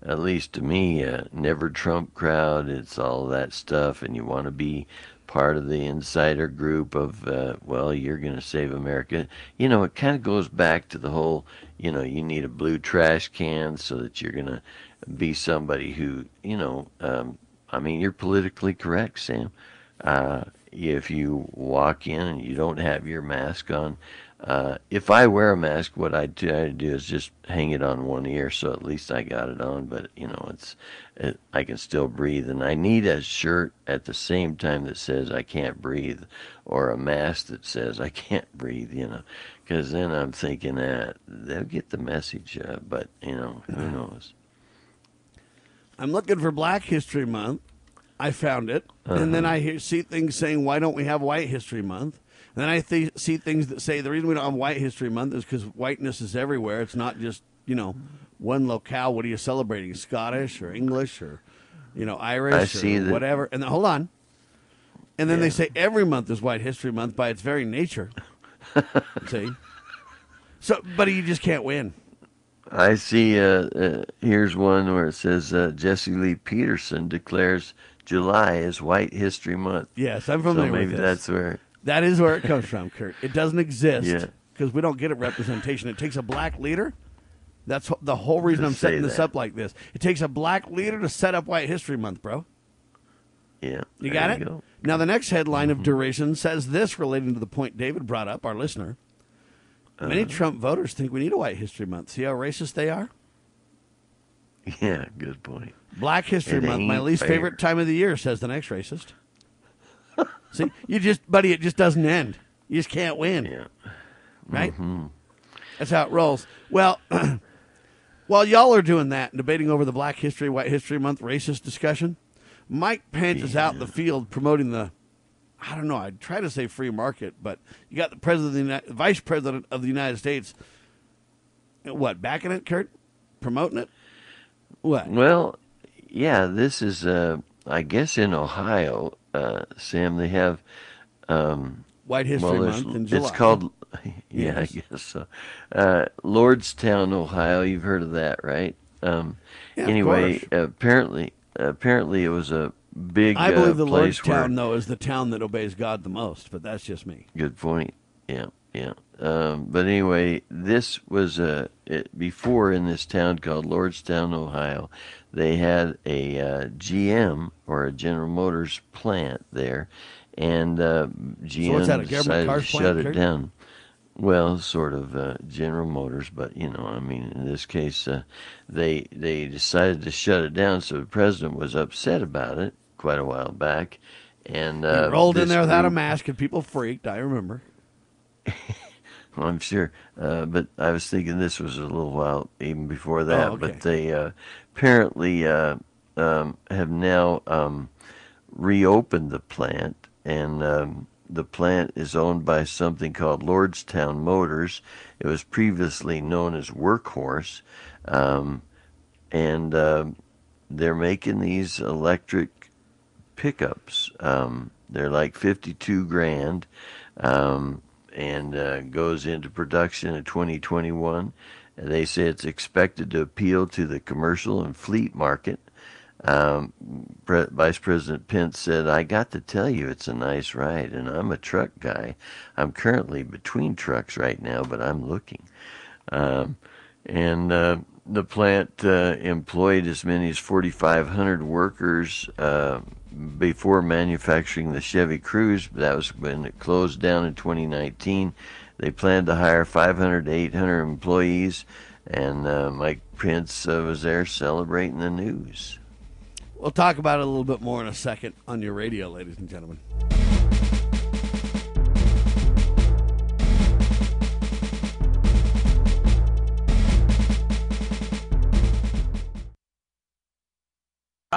at least to me, uh, never Trump crowd. It's all that stuff, and you want to be part of the insider group of, uh, well, you're going to save America. You know, it kind of goes back to the whole, you know, you need a blue trash can so that you're going to be somebody who, you know, um, I mean, you're politically correct, Sam. Uh, if you walk in and you don't have your mask on, uh, if I wear a mask, what I try to do is just hang it on one ear, so at least I got it on. But you know, it's it, I can still breathe, and I need a shirt at the same time that says I can't breathe, or a mask that says I can't [laughs] breathe. You know, because then I'm thinking that they'll get the message. Uh, but you know, who knows? I'm looking for Black History Month. I found it, and then uh-huh. I hear, see things saying, "Why don't we have White History Month?" And then I th- see things that say the reason we don't have White History Month is because whiteness is everywhere. It's not just you know one locale. What are you celebrating? Scottish or English or you know Irish or that- whatever. And then hold on, and then they say every month is White History Month by its very nature. [laughs] see, so but you just can't win. I see. Uh, uh, here's one where it says uh, Jesse Lee Peterson declares July is White History Month. Yes, I'm So familiar maybe with this. that's where. That is where it comes from, Kurt. It doesn't exist Yeah. because we don't get a representation. It takes a black leader. That's the whole reason I'm setting this that. up like this. It takes a black leader to set up White History Month, bro. Yeah. You got it? go. Mm-hmm. Now, the next headline of derision says this relating to the point David brought up, our listener. Many Uh-huh. Trump voters think we need a White History Month. See how racist they are? [laughs] Yeah, good point. Black History It Month, my least fair. favorite time of the year, says the next racist. See, you just, buddy, it just doesn't end. You just can't win. Yeah. right? Mm-hmm. That's how it rolls. Well, [clears throat] while y'all are doing that and debating over the Black History, White History Month racist discussion, Mike Pence is out in the field promoting the. I don't know. I'd try to say free market, but you got the president, of the United, vice president of the United States. What backing it, Kurt? Promoting it? What? Well, yeah, this is, uh, I guess, in Ohio, uh, Sam, they have. Um, White History well, Month in July. It's called. [laughs] Yeah, Yes. I guess so. Uh, Lordstown, Ohio. You've heard of that, right? Um, Yeah, anyway, apparently, apparently it was a big. I believe uh, the Lordstown, though, is the town that obeys God the most, but that's just me. Good point. Yeah, yeah. Um, but anyway, this was uh, it, before in this town called Lordstown, Ohio. They had a uh, GM or a General Motors plant there, and uh, GM what's that, a decided to plant, shut it Kurt? down. Well, sort of uh, General Motors, but you know, I mean, in this case, uh, they they decided to shut it down. So the president was upset about it quite a while back, and uh, rolled in there without a mask, and people freaked. I remember. [laughs] Well, I'm sure, uh, but I was thinking this was a little while even before that. Oh, okay. But they uh, apparently uh, um, have now um, reopened the plant, and um, the plant is owned by something called Lordstown Motors. It was previously known as Workhorse, um, and uh, they're making these electric pickups. Um, they're like 52 grand um, and uh, goes into production in 2021. And they say it's expected to appeal to the commercial and fleet market. Um, Pre- Vice President Pence said, I got to tell you, it's a nice ride, and I'm a truck guy. I'm currently between trucks right now, but I'm looking. Um, and uh, the plant uh, employed as many as 4,500 workers uh, before manufacturing the Chevy Cruze. That was when it closed down in 2019. They planned to hire 500 to 800 employees, and uh, Mike Pence uh, was there celebrating the news. We'll talk about it a little bit more in a second on your radio, ladies and gentlemen.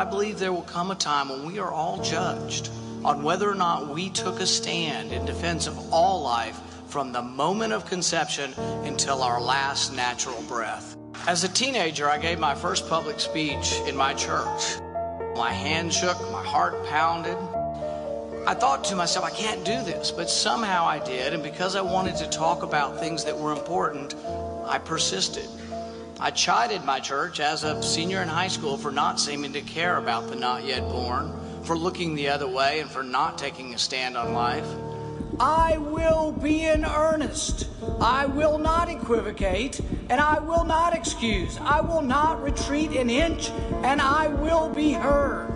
I believe there will come a time when we are all judged on whether or not we took a stand in defense of all life from the moment of conception until our last natural breath. As a teenager, I gave my first public speech in my church. My hand shook, my heart pounded. I thought to myself, I can't do this, but somehow I did, and because I wanted to talk about things that were important, I persisted. I chided my church as a senior in high school for not seeming to care about the not yet born, for looking the other way, and for not taking a stand on life. I will be in earnest. I will not equivocate, and I will not excuse. I will not retreat an inch, and I will be heard.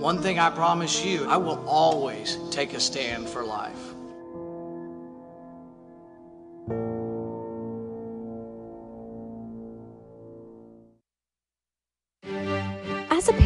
One thing I promise you, I will always take a stand for life.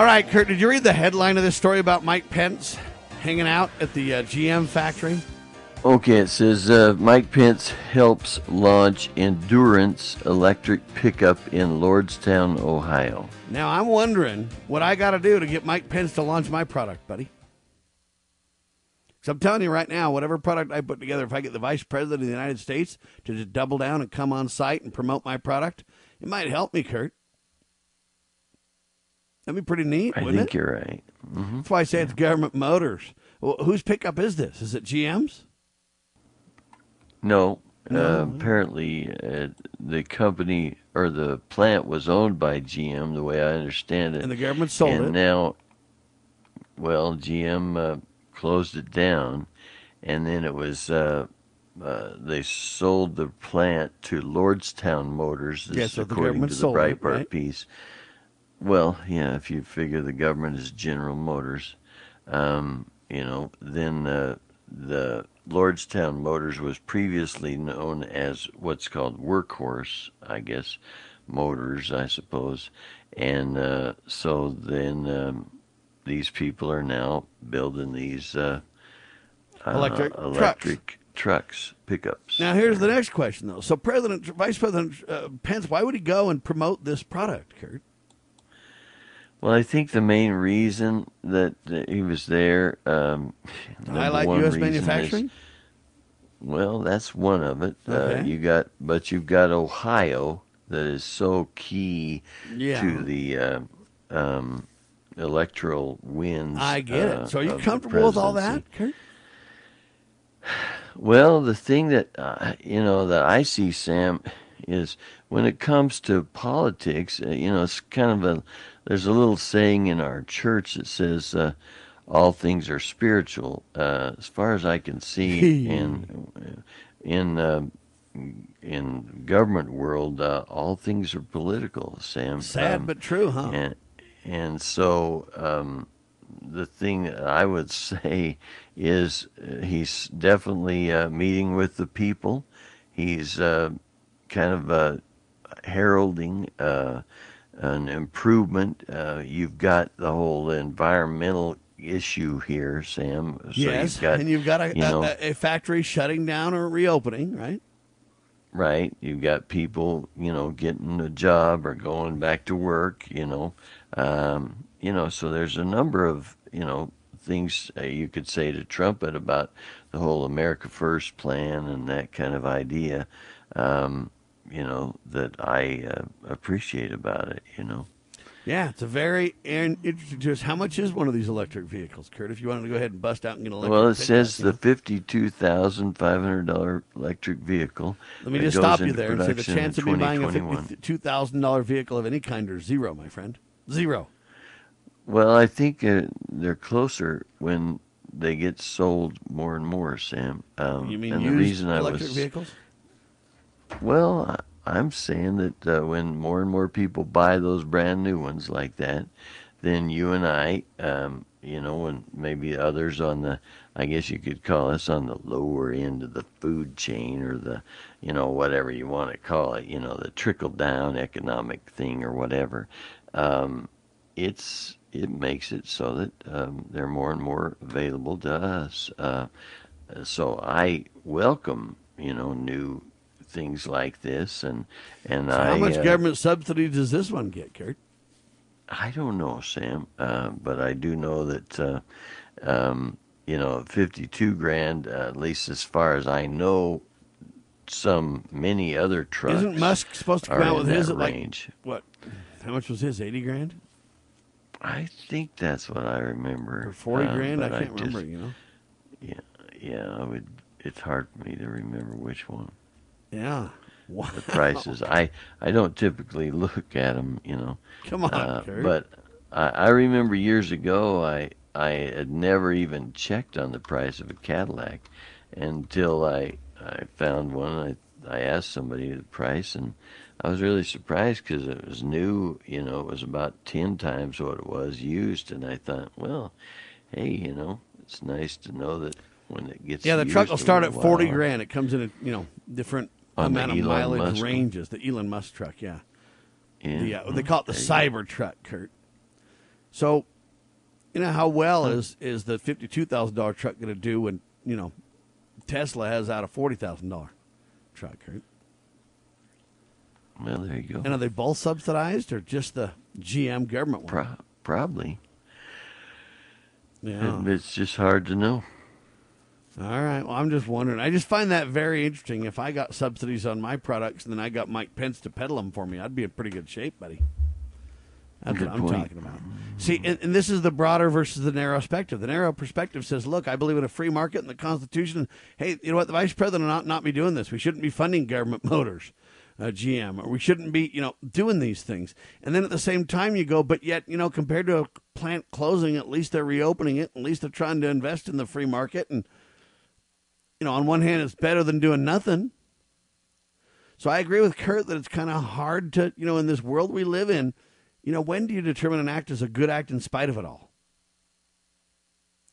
All right, Kurt, did you read the headline of this story about Mike Pence hanging out at the uh, GM factory? Okay, it says uh, Mike Pence helps launch Endurance electric pickup in Lordstown, Ohio. Now, I'm wondering what I got to do to get Mike Pence to launch my product, buddy. Because I'm telling you right now, whatever product I put together, if I get the vice president of the United States to just double down and come on site and promote my product, it might help me, Kurt. That'd be pretty neat, I think it? you're right. hmm That's why I say it's government motors. Well, whose pickup is this? Is it GM's? No, No. Uh, apparently uh, the company or the plant was owned by GM, the way I understand it. And the government sold and it. And now, well, GM uh, closed it down, and then it was uh, uh, they sold the plant to Lordstown Motors. This Yeah, so the according government to the sold it, Breitbart right? piece. Well, yeah, if you figure the government is General Motors, um, you know, then uh, the Lordstown Motors was previously known as what's called Workhorse, I guess, Motors, I suppose. And uh, so then um, these people are now building these uh, uh, Electric trucks. electric trucks, pickups. Now, here's the next question, though. So, President, Vice President uh, Pence, why would he go and promote this product, Kurt? Well, I think the main reason that, that he was there, um, To number highlight one U.S. reason is- manufacturing? well, that's one of it. Uh, you got, but you've got Ohio that is so key Yeah. to the uh, um, electoral wins. I get uh, it. So, are you comfortable with all that, Kurt? Well, the thing that uh, you know that I see, Sam, is when it comes to politics. Uh, you know, it's kind of a there's a little saying in our church that says uh, all things are spiritual. Uh, as far as I can see, [laughs] in in uh, in government world, uh, all things are political. Sam, Sad Um, but true, huh? and and so um, the thing that I would [laughs] say is uh, he's definitely uh, meeting with the people. He's uh, kind of uh, heralding uh, an improvement. Uh, you've got the whole environmental issue here, Sam. So yes, you've got, and you've got a, you know, a, a factory shutting down or reopening, right? right? You've got people, you know, getting a job or going back to work, you know, um, you know. So there's a number of, you know, things uh, you could say to Trumpet about the whole America First plan and that kind of idea, um, you know, that I uh, appreciate about it, you know. Yeah, it's a very and interesting to us. How much is one of these electric vehicles, Kurt? If you wanted to go ahead and bust out and get an electric Well, it says the fifty-two thousand five hundred dollar electric vehicle. Let me just stop you there and say the chance of me buying a 2021. fifty-two thousand dollar vehicle of any kind are zero, my friend. Zero. Well, I think uh, they're closer when they get sold more and more, Sam. Um, You mean and the reason I electric was vehicles? Well, I'm saying that uh, when more and more people buy those brand new ones like that, then you and I, um, you know, and maybe others on the, I guess you could call us on the lower end of the food chain or the, you know, whatever you want to call it, you know, the trickle down economic thing or whatever. Um, it's it makes it so that um, they're more and more available to us. Uh, so I welcome, you know, new things like this, and and So I. how much uh, government subsidy does this one get, Kurt? I don't know, Sam, uh, but I do know that uh, um, you know, fifty-two grand, uh, at least as far as I know. Some many other trucks. Isn't Musk supposed to come out with his at like what? How much was his? Eighty grand I think that's what I remember. or forty um, grand? I can't remember. just- You know. Yeah, yeah. I would. It's hard for me to remember which one. Yeah. Wow. The prices. I I don't typically look at them. You know. Come on, Uh, but I, I remember years ago, I I had never even checked on the price of a Cadillac until I I found one. I I asked somebody the price, and I was really surprised because it was new. You know, it was about ten times what it was used, and I thought, well, hey, you know, it's nice to know that when it gets Yeah, the truck will start at forty grand. It comes in a you know different On the amount of Elon mileage Musk ranges. The Elon Musk truck, yeah. Yeah, The, uh, they call it the. Cyber truck, Kurt. So, you know how well is is the fifty two thousand dollar truck going to do when you know Tesla has out a forty thousand dollar truck, Kurt? Well, there you go. And are they both subsidized or just the GM government one? Pro- probably. Yeah. It's just hard to know. All right. Well, I'm just wondering. I just find that very interesting. If I got subsidies on my products and then I got Mike Pence to peddle them for me, I'd be in pretty good shape, buddy. That's Good what I'm point. talking about. See, and, and this is the broader versus the narrow perspective. The narrow perspective says, look, I believe in a free market and the Constitution. Hey, you know what? The vice president ought not, be doing this. We shouldn't be funding government [laughs] motors, uh, GM, or we shouldn't be, you know, doing these things. And then at the same time, you go, but yet, you know, compared to a plant closing, at least they're reopening it. At least they're trying to invest in the free market. And, you know, on one hand, it's better than doing nothing. So I agree with Kurt that it's kind of hard to, you know, in this world we live in, you know, when do you determine an act is a good act in spite of it all?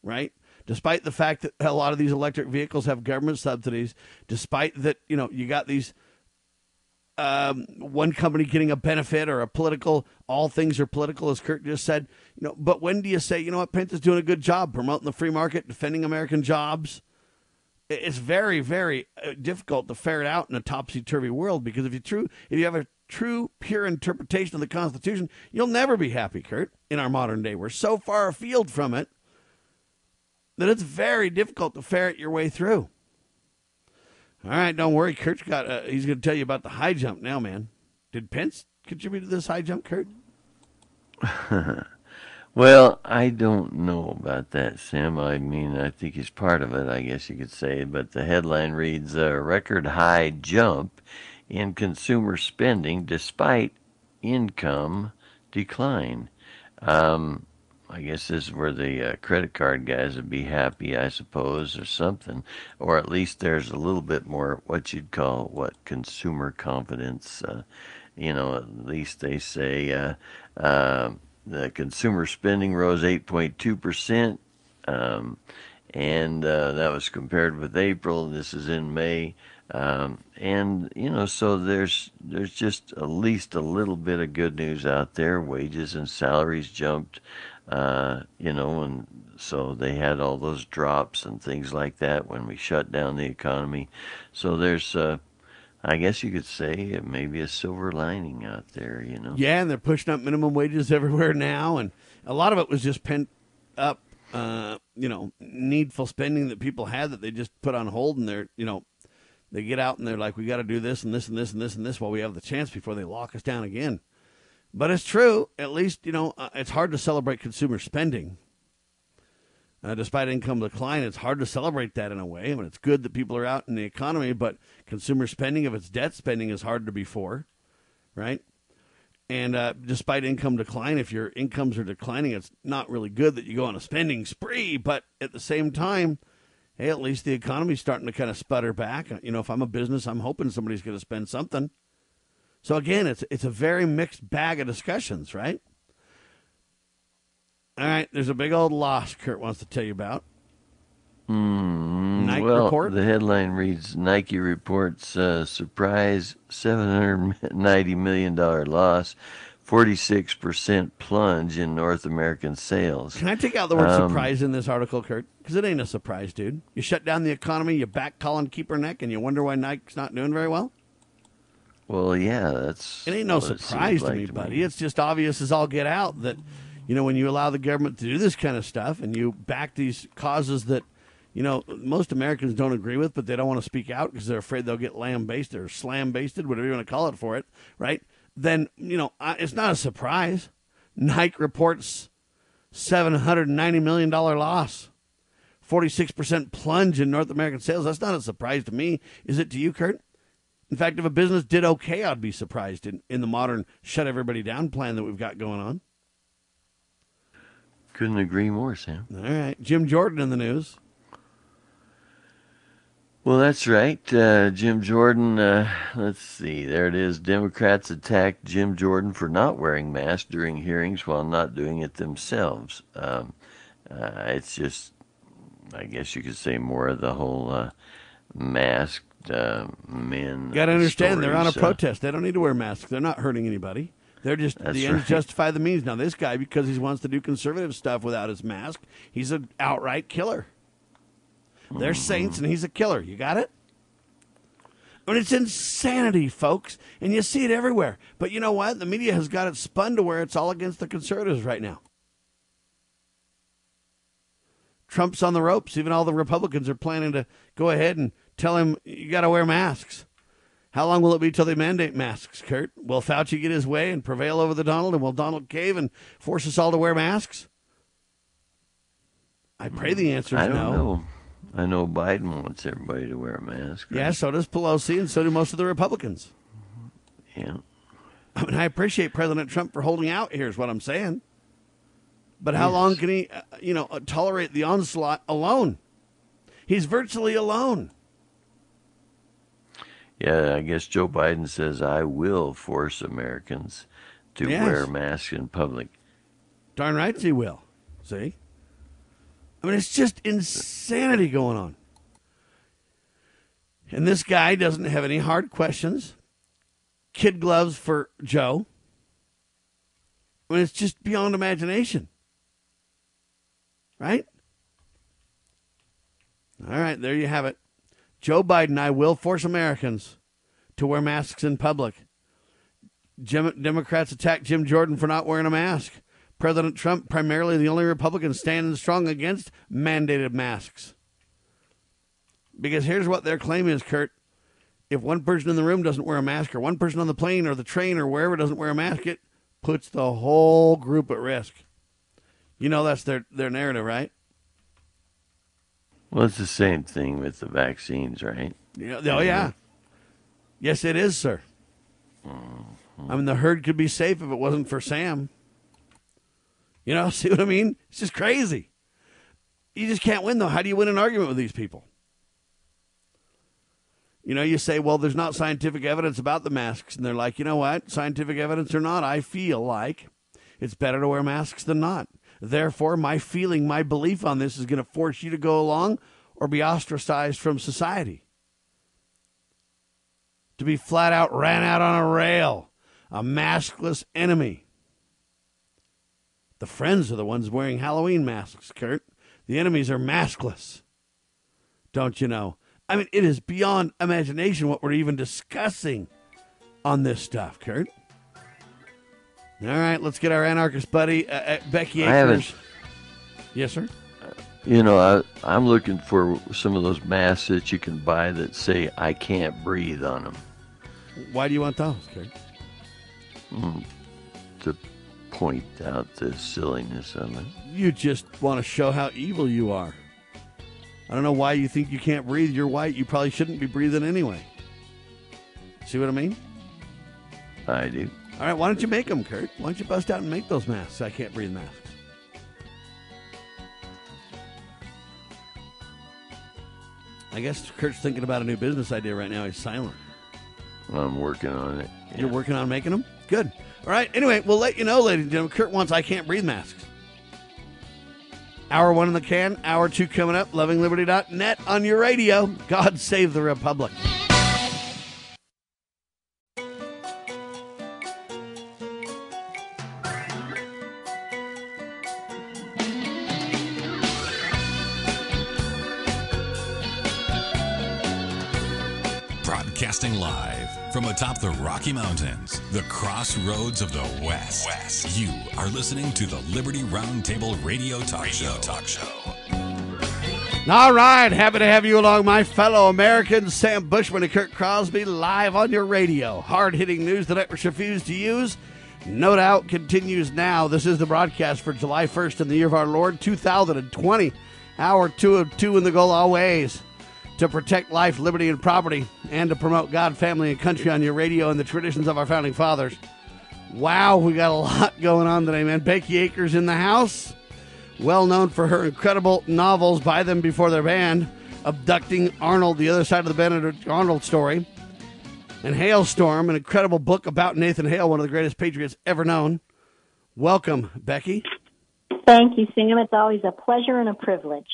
Right? Despite the fact that a lot of these electric vehicles have government subsidies, despite that, you know, you got these um, one company getting a benefit or a political, all things are political, as Kurt just said, you know, but when do you say, you know what, Pence is doing a good job promoting the free market, defending American jobs? It- It's very, very uh, difficult to ferret out in a topsy turvy world because if you true, if you have a true, pure interpretation of the Constitution, you'll never be happy, Kurt. In our modern day, we're so far afield from it that it's very difficult to ferret your way through. All right, don't worry. Kurt's got. Uh, he's going to tell you about the high jump now, man. Did Pence contribute to this high jump, Kurt? [laughs] Well, I don't know about that, Sam. I mean, I think he's part of it, I guess you could say. But the headline reads a record high jump in consumer spending despite income decline. Um, I guess this is where the uh, credit card guys would be happy, I suppose, or something. Or at least there's a little bit more what you'd call what consumer confidence. Uh, you know, at least they say uh, uh, the consumer spending rose 8.2 percent, um, and uh, that was compared with April. This is in May. Um, and you know, so there's there's just at least a little bit of good news out there. Wages and salaries jumped, uh, you know, and so they had all those drops and things like that when we shut down the economy. So there's, uh, I guess you could say, maybe a silver lining out there. You know. Yeah, and they're pushing up minimum wages [laughs] everywhere now, and a lot of it was just pent up, uh, you know, needful spending that people had that they just put on hold, and they're, you know, they get out and they're like, we got to do this and this and this and this and this while we have the chance before they lock us down again. But it's true. At least you know uh, it's hard to celebrate consumer spending. Uh, despite income decline, it's hard to celebrate that in a way. I mean, it's good that people are out in the economy, but consumer spending, if it's debt spending, is hard to be for, right? And uh, despite income decline, if your incomes are declining, it's not really good that you go on a spending spree. But at the same time, hey, at least the economy's starting to kind of sputter back. You know, if I'm a business, I'm hoping somebody's going to spend something. So again, it's it's a very mixed bag of discussions, right? All right, there's a big old loss Kurt wants to tell you about. Mm, Nike well, report? the headline reads Nike reports uh, surprise $790 million loss, 46% plunge in North American sales. Can I take out the word Um, surprise in this article, Kurt? Because it ain't a surprise, dude. You shut down the economy, you back Colin Kaepernick, and you wonder why Nike's not doing very well? Well, yeah, that's. It ain't no surprise to like me, buddy. It's just obvious as all get out that, you know, when you allow the government to do this kind of stuff and you back these causes that, you know, most Americans don't agree with, but they don't want to speak out because they're afraid they'll get lambasted or slam basted, whatever you want to call it for it, right? Then, you know, it's not a surprise. Nike reports $790 million loss. 46% plunge in North American sales. That's not a surprise to me. Is it to you, Kurt? In fact, if a business did okay, I'd be surprised in, in the modern shut everybody down plan that we've got going on. Couldn't agree more, Sam. All right. Jim Jordan in the news. Well, that's right. Uh, Jim Jordan, uh, let's see, there it is. Democrats attacked Jim Jordan for not wearing masks during hearings while not doing it themselves. Um, uh, it's just, I guess you could say, more of the whole uh, masked uh, men. You got to understand, they're on a uh, protest. They don't need to wear masks. They're not hurting anybody. They're just That's the ends justify the means. Now, this guy, because he wants to do conservative stuff without his mask, he's an outright killer. They're Mm-hmm. saints, and he's a killer. You got it? I mean, it's insanity, folks, and you see it everywhere. But you know what? The media has got it spun to where it's all against the conservatives right now. Trump's on the ropes. Even all the Republicans are planning to go ahead and tell him you got to wear masks. How long will it be till they mandate masks, Kurt? Will Fauci get his way and prevail over the Donald, and will Donald cave and force us all to wear masks? I pray the answer is no. know. I know Biden wants everybody to wear a mask. right? Yeah, so does Pelosi, and so do most of the Republicans. Yeah. I mean, I appreciate President Trump for holding out. Here's what I'm saying. But how long can he, uh, you know, uh, tolerate the onslaught alone? He's virtually alone. Yeah, I guess Joe Biden says I will force Americans to Yes. wear masks in public. Darn right he will. See? I mean, it's just insanity going on. And this guy doesn't have any hard questions. Kid gloves for Joe. I mean, it's just beyond imagination. Right? All right, there you have it. Joe Biden, I will force Americans to wear masks in public. Jim, Democrats attack Jim Jordan for not wearing a mask. President Trump, primarily the only Republican standing strong against mandated masks. Because here's what their claim is, Kurt. If one person in the room doesn't wear a mask, or one person on the plane or the train or wherever doesn't wear a mask, it puts the whole group at risk. You know that's their, their narrative, right? Well, it's the same thing with the vaccines, right? Yeah, oh, yeah. Yes, it is, sir. Mm-hmm. I mean, the herd could be safe if it wasn't for Sam. You know, [laughs] see what I mean? It's just crazy. You just can't win, though. How do you win an argument with these people? You know, you say, well, there's not scientific evidence about the masks. And they're like, you know what? Scientific evidence or not, I feel like it's better to wear masks than not. Therefore, my feeling, my belief on this is going to force you to go along or be ostracized from society. To be flat out ran out on a rail, a maskless enemy. The friends are the ones wearing Halloween masks, Kurt. The enemies are maskless. Don't you know? I mean, it is beyond imagination what we're even discussing on this stuff, Kurt. All right, let's get our anarchist buddy, uh, uh, Becky Akers. Yes, sir. You know, I, I'm looking for some of those masks that you can buy that say "I can't breathe" on them Why do you want those, Kurt? mm, to point out the silliness of it. You just want to show how evil you are. I don't know why you think you can't breathe. You're white. You probably shouldn't be breathing anyway. See what I mean? I do. All right, why don't you make them, Kurt? Why don't you bust out and make those masks? I can't breathe masks. I guess Kurt's thinking about a new business idea right now. He's silent. I'm working on it. You're working on making them? Good. All right. Anyway, we'll let you know, ladies and gentlemen. Kurt wants I can't breathe masks. Hour one in the can, hour two coming up. LovingLiberty.net on your radio. God save the Republic. Broadcasting live from atop the Rocky Mountains, the crossroads of the West. West. You are listening to the Liberty Roundtable Radio Talk Radio Show. Talk Show. All right, happy to have you along, my fellow Americans. Sam Bushman and Kurt Crosby live on your radio. Hard hitting news the networks refuse to use. No doubt continues now. This is the broadcast for July 1st in the year of our Lord 2020. Hour two of two in the goal always to protect life, liberty, and property, and to promote God, family, and country on your radio and the traditions of our founding fathers. Wow, we got a lot [laughs] going on today, man. Becky Akers in the house, well known for her incredible novels, Buy Them Before They're Banned, Abducting Arnold, the other side of the Benedict Arnold story, and Halestorm, an incredible book about Nathan Hale, one of the greatest patriots ever known. Welcome, Becky. Thank you, Sam. It's always a pleasure and a privilege.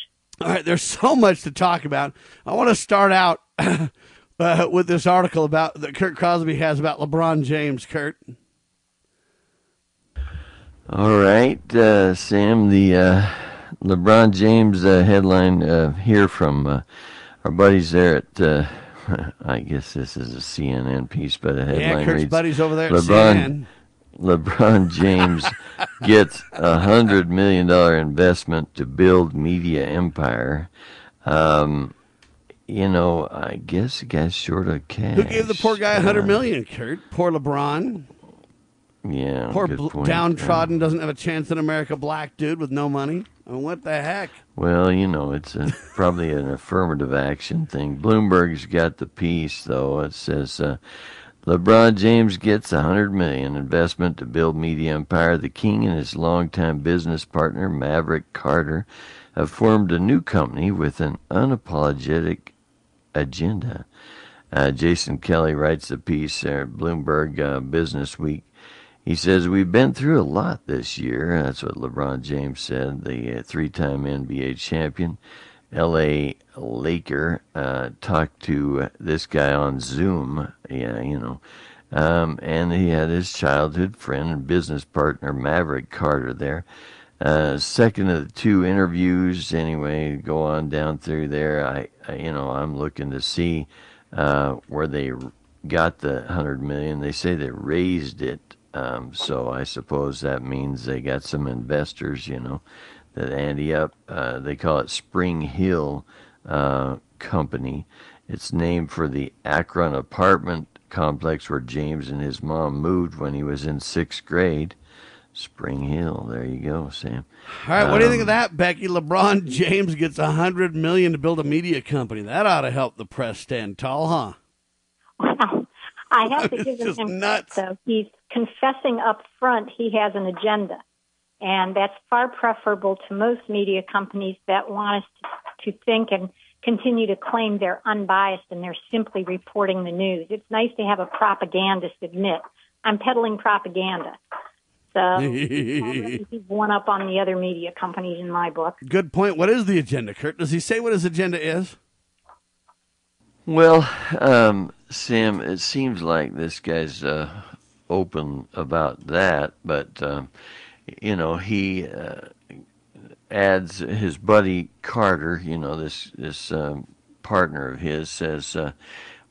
All right, there's so much to talk about. I want to start out [coughs] uh, with this article about that Kurt Crosby has about LeBron James. Kurt. All right, uh, Sam. The uh, LeBron James uh, headline uh, here from uh, our buddies there at. [laughs] I guess this is a CNN piece, but the headline yeah, Kurt's reads: buddies over there. LeBron, LeBron [laughs] James gets a hundred million dollar investment to build media empire. Um, you know, I guess the guy's short of cash. Who gave the poor guy a hundred Uh. Kurt. Poor LeBron. Yeah, Poor point. downtrodden doesn't have a chance in America. Black dude with no money. I mean, what the heck? Well, you know, it's a, [laughs] probably an affirmative action thing. Bloomberg's got the piece, though. It says uh, LeBron James gets a hundred million investment to build media empire. The king and his longtime business partner Maverick Carter have formed a new company with an unapologetic agenda. Uh, Jason Kelly writes the piece there at Bloomberg uh, Business Week. He says, We've been through a lot this year. That's what LeBron James said, the uh, three time NBA champion. L.A. Laker uh, talked to this guy on Zoom. Yeah, you know. Um, and he had his childhood friend and business partner, Maverick Carter, there. Uh, second of the two interviews, anyway, go on down through there. I, I you know, I'm looking to see uh, where they got the hundred million. They say they raised it, um, so I suppose that means they got some investors, you know, that Andy up. Uh, they call it Spring Hill uh, Company. It's named for the Akron apartment complex where James and his mom moved when he was in sixth grade. Spring Hill. There you go, Sam. All right, what do you think of Um, that, Becky? LeBron [laughs] James gets a hundred million to build a media company. That ought to help the press stand tall, huh? Well, I have to [laughs] give him nuts. credit, though. He's confessing up front he has an agenda. And that's far preferable to most media companies that want us to, to think and continue to claim they're unbiased and they're simply reporting the news. It's nice to have a propagandist admit, I'm peddling propaganda. So he's [laughs] one up on the other media companies in my book. Good point. What is the agenda, Kurt? Does he say what his agenda is? Well, um, Sam, it seems like this guy's uh, open about that, but um, you know he uh, adds his buddy Carter. You know this this um, partner of his says, uh,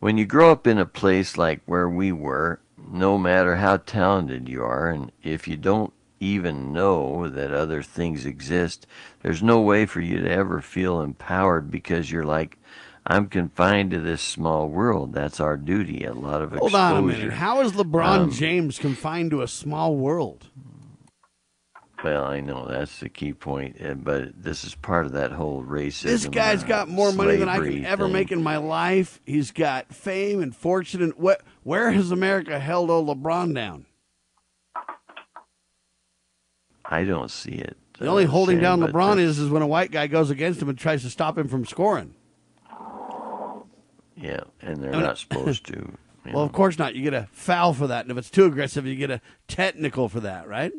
when you grow up in a place like where we were, no matter how talented you are, and if you don't even know that other things exist, there's no way for you to ever feel empowered because you're like, I'm confined to this small world. That's our duty. A lot of Hold on a minute. How is LeBron Um, James confined to a small world? Well, I know that's the key point, uh, but this is part of that whole racism. This guy's got more money than I can ever thing. make in my life. He's got fame and fortune. And what? Where has America held old LeBron down? I don't see it. The only uh, holding down LeBron is is when a white guy goes against him and tries to stop him from scoring. Yeah, and they're I mean- not supposed to. [laughs] Well, know. of course not. You get a foul for that, and if it's too aggressive, you get a technical for that, right?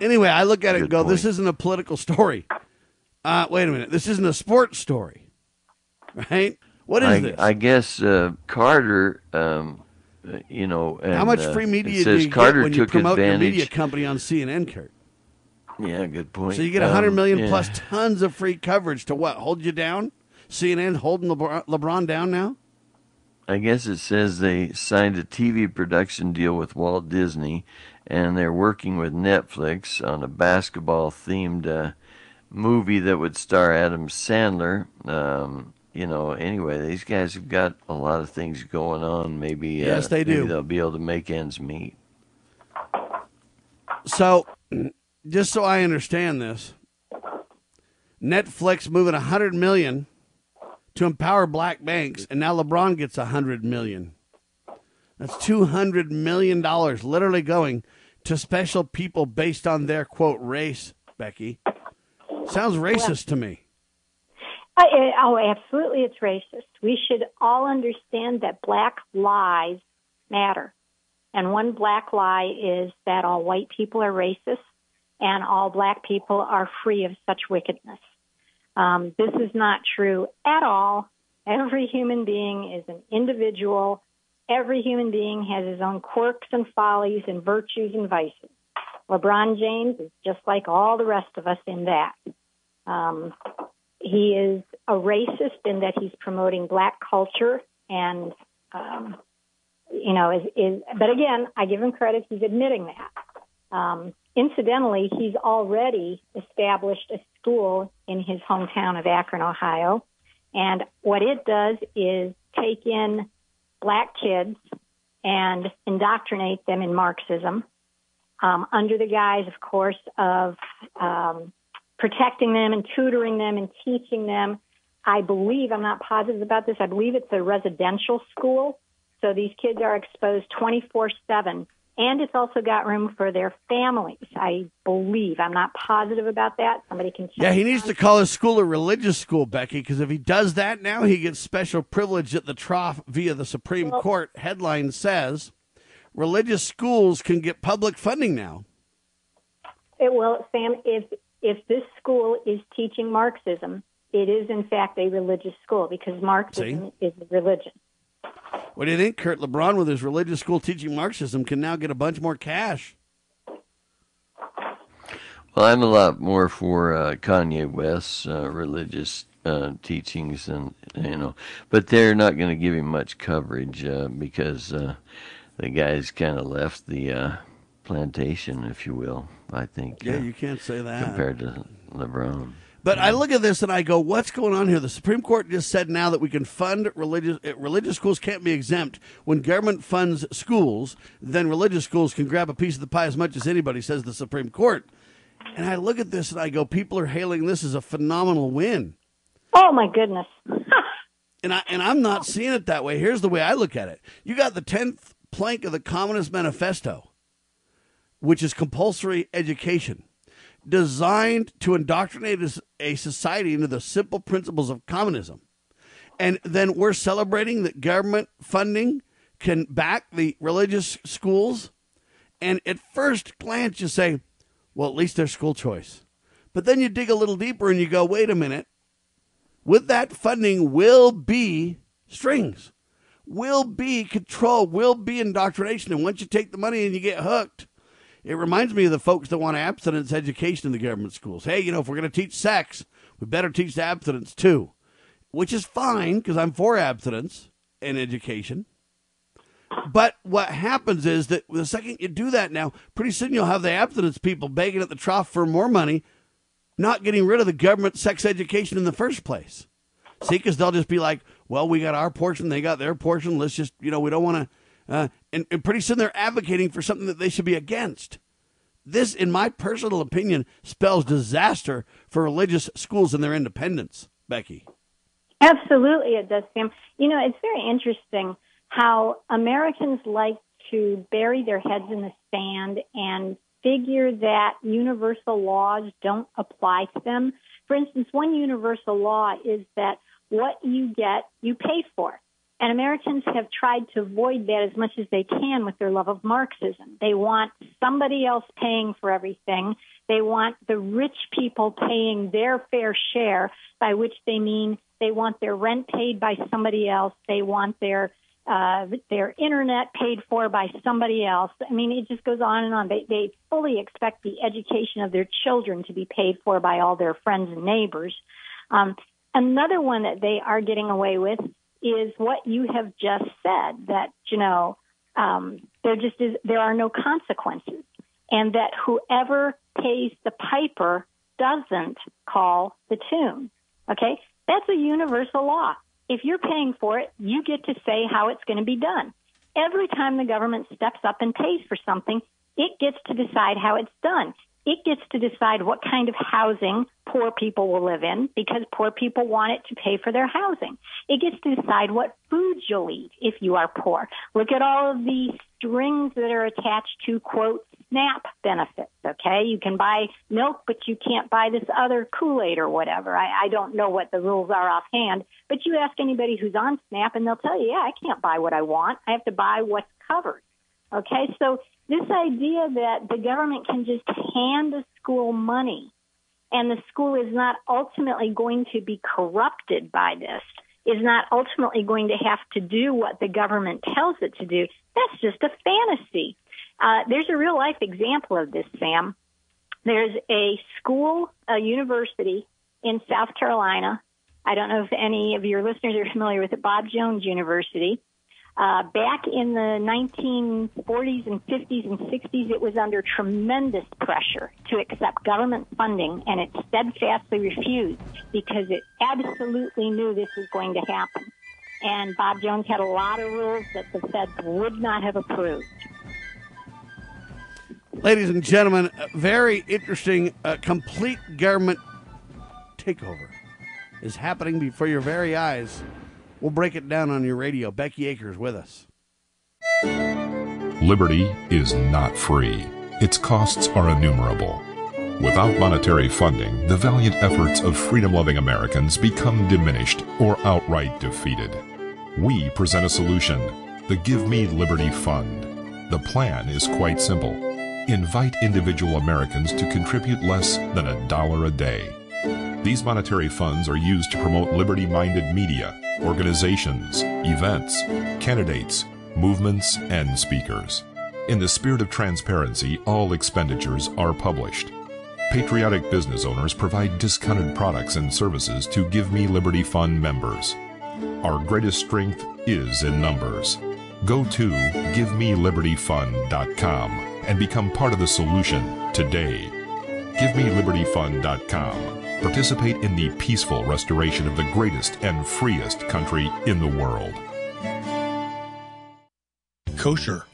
Anyway, I look at it and go, point. this isn't a political story. Uh, wait a minute. This isn't a sports story. Right? What is I, this? I guess uh, Carter, um, you know, and, How much uh, free media do says you Carter get when you took promote your advantage. media company on CNN, Kurt? Yeah, good point. So you get a hundred Um, million yeah. plus tons of free coverage to what? Hold you down? CNN holding LeBron, LeBron down now? I guess it says they signed a TV production deal with Walt Disney, and they're working with Netflix on a basketball-themed uh, movie that would star Adam Sandler. Um, you know, anyway, these guys have got a lot of things going on. Maybe Yes, uh, they maybe do. They'll be able to make ends meet. So, [clears throat] just so I understand this, Netflix moving a hundred million to empower black banks, and now LeBron gets a hundred million. That's two hundred million dollars, literally going to special people based on their quote race. Becky, sounds racist to me. I, I- oh, absolutely, it's racist. We should all understand that black lies matter. And one black lie is that all white people are racist and all black people are free of such wickedness. Um, this is not true at all. Every human being is an individual. Every human being has his own quirks and follies and virtues and vices. LeBron James is just like all the rest of us in that. Um, he is a racist in that he's promoting black culture and um, you know is, is but again i give him credit he's admitting that um, incidentally he's already established a school in his hometown of akron ohio and what it does is take in black kids and indoctrinate them in marxism um, under the guise of course of um, protecting them and tutoring them and teaching them. I believe, I'm not positive about this, I believe it's a residential school. So these kids are exposed 24 7. And it's also got room for their families, I believe. I'm not positive about that. Somebody can check. Yeah, he needs to call his school a religious school, Becky, because if he does that now, he gets special privilege at the trough via the Supreme Court. Headline says religious schools can get public funding now. It will, Sam, if, if this school is teaching Marxism, it is in fact a religious school because Marxism is a religion. What do you think, Kurt LeBron, with his religious school teaching Marxism, can now get a bunch more cash? Well, I'm a lot more for uh, Kanye West's uh, religious uh, teachings, and you know, but they're not going to give him much coverage uh, because uh, the guy's kind of left the uh, plantation, if you will. I think. Yeah, you can't say that. compared to LeBron. But I look at this and I go, what's going on here? The Supreme Court just said now that we can fund religious uh, religious schools can't be exempt. When government funds schools, then religious schools can grab a piece of the pie as much as anybody, says the Supreme Court. And I look at this and I go, people are hailing this as a phenomenal win. Oh my goodness. [laughs] And I and I'm not seeing it that way. Here's the way I look at it. You got the tenth plank of the Communist Manifesto, which is compulsory education, designed to indoctrinate a- society into the simple principles of communism. And then we're celebrating that government funding can back the religious schools. And at first glance, you say, well, at least there's school choice. But then you dig a little deeper and you go, wait a minute with that funding will be strings, will be control, will be indoctrination. And once you take the money and you get hooked, it reminds me of the folks that want abstinence education in the government schools. Hey, you know, if we're going to teach sex, we better teach abstinence too, which is fine because I'm for abstinence and education. But what happens is that the second you do that now, pretty soon you'll have the abstinence people begging at the trough for more money not getting rid of the government sex education in the first place. See, because they'll just be like, well, we got our portion, they got their portion. Let's just, you know, we don't want to. Uh, and, and pretty soon they're advocating for something that they should be against. This, in my personal opinion, spells disaster for religious schools and their independence, Becky. Absolutely, it does, Sam. You know, it's very interesting how Americans like to bury their heads in the sand and figure that universal laws don't apply to them. For instance, one universal law is that what you get, you pay for. And Americans have tried to avoid that as much as they can with their love of Marxism. They want somebody else paying for everything. They want the rich people paying their fair share, by which they mean they want their rent paid by somebody else. They want their uh, their internet paid for by somebody else. I mean, it just goes on and on. They, they fully expect the education of their children to be paid for by all their friends and neighbors. Um, another one that they are getting away with is what you have just said that, you know, um, there just is, there are no consequences and that whoever pays the piper doesn't call the tune. Okay. That's a universal law. If you're paying for it, you get to say how it's going to be done. Every time the government steps up and pays for something, it gets to decide how it's done it gets to decide what kind of housing poor people will live in because poor people want it to pay for their housing. It gets to decide what foods you'll eat if you are poor. Look at all of the strings that are attached to quote SNAP benefits. Okay. You can buy milk, but you can't buy this other Kool-Aid or whatever. I, I don't know what the rules are offhand, but you ask anybody who's on SNAP and they'll tell you, yeah, I can't buy what I want. I have to buy what's covered. Okay, so this idea that the government can just hand a school money and the school is not ultimately going to be corrupted by this, is not ultimately going to have to do what the government tells it to do, that's just a fantasy. Uh, there's a real life example of this, Sam. There's a school, a university in South Carolina. I don't know if any of your listeners are familiar with it, Bob Jones University. Uh, back in the 1940s and 50s and 60s, it was under tremendous pressure to accept government funding, and it steadfastly refused because it absolutely knew this was going to happen. And Bob Jones had a lot of rules that the feds would not have approved. Ladies and gentlemen, very interesting, uh, complete government takeover is happening before your very eyes. We'll break it down on your radio. Becky Akers with us. Liberty is not free. Its costs are innumerable. Without monetary funding, the valiant efforts of freedom loving Americans become diminished or outright defeated. We present a solution the Give Me Liberty Fund. The plan is quite simple invite individual Americans to contribute less than a dollar a day. These monetary funds are used to promote liberty minded media organizations, events, candidates, movements, and speakers. In the spirit of transparency, all expenditures are published. Patriotic business owners provide discounted products and services to Give Me Liberty Fund members. Our greatest strength is in numbers. Go to GiveMeLibertyFund.com and become part of the solution today. GiveMeLibertyFund.com participate in the peaceful restoration of the greatest and freest country in the world. Kosher.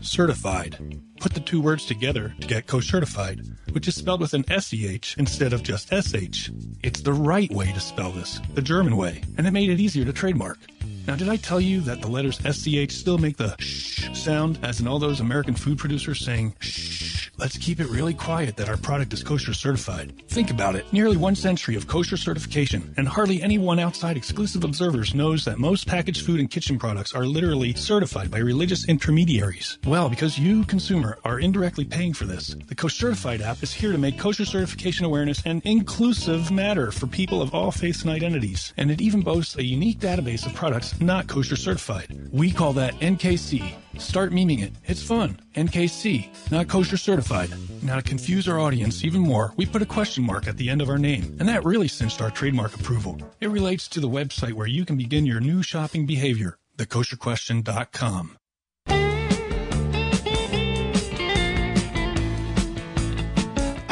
Certified. Put the two words together to get co-certified, which is spelled with an SEH instead of just SH. It's the right way to spell this, the German way, and it made it easier to trademark. Now, did I tell you that the letters SCH still make the sh sound, as in all those American food producers saying shh? Let's keep it really quiet that our product is kosher certified. Think about it. Nearly one century of kosher certification, and hardly anyone outside exclusive observers knows that most packaged food and kitchen products are literally certified by religious intermediaries. Well, because you, consumer, are indirectly paying for this, the Kosher Certified app is here to make kosher certification awareness an inclusive matter for people of all faiths and identities. And it even boasts a unique database of products not kosher certified. We call that NKC. Start memeing it. It's fun. NKC, not kosher certified. Now, to confuse our audience even more, we put a question mark at the end of our name, and that really cinched our trademark approval. It relates to the website where you can begin your new shopping behavior, thekosherquestion.com.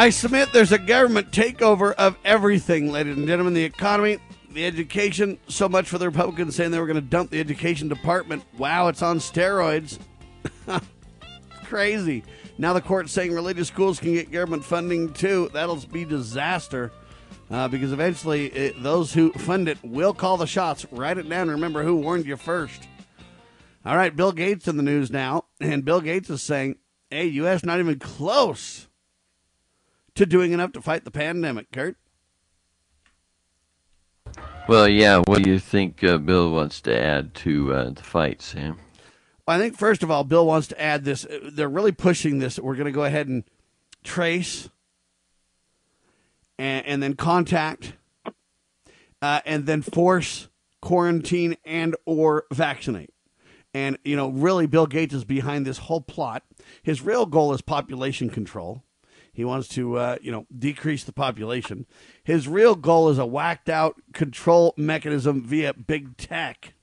I submit there's a government takeover of everything, ladies and gentlemen. The economy, the education, so much for the Republicans saying they were going to dump the education department. Wow, it's on steroids. [laughs] Crazy. Now the court's saying religious schools can get government funding too. That'll be disaster uh, because eventually it, those who fund it will call the shots. Write it down. Remember who warned you first. All right, Bill Gates in the news now, and Bill Gates is saying, "Hey, U.S. not even close to doing enough to fight the pandemic." Kurt. Well, yeah. What do you think uh, Bill wants to add to uh, the fight, Sam? I think first of all, Bill wants to add this. They're really pushing this. We're going to go ahead and trace, and, and then contact, uh, and then force quarantine and or vaccinate. And you know, really, Bill Gates is behind this whole plot. His real goal is population control. He wants to, uh, you know, decrease the population. His real goal is a whacked out control mechanism via big tech,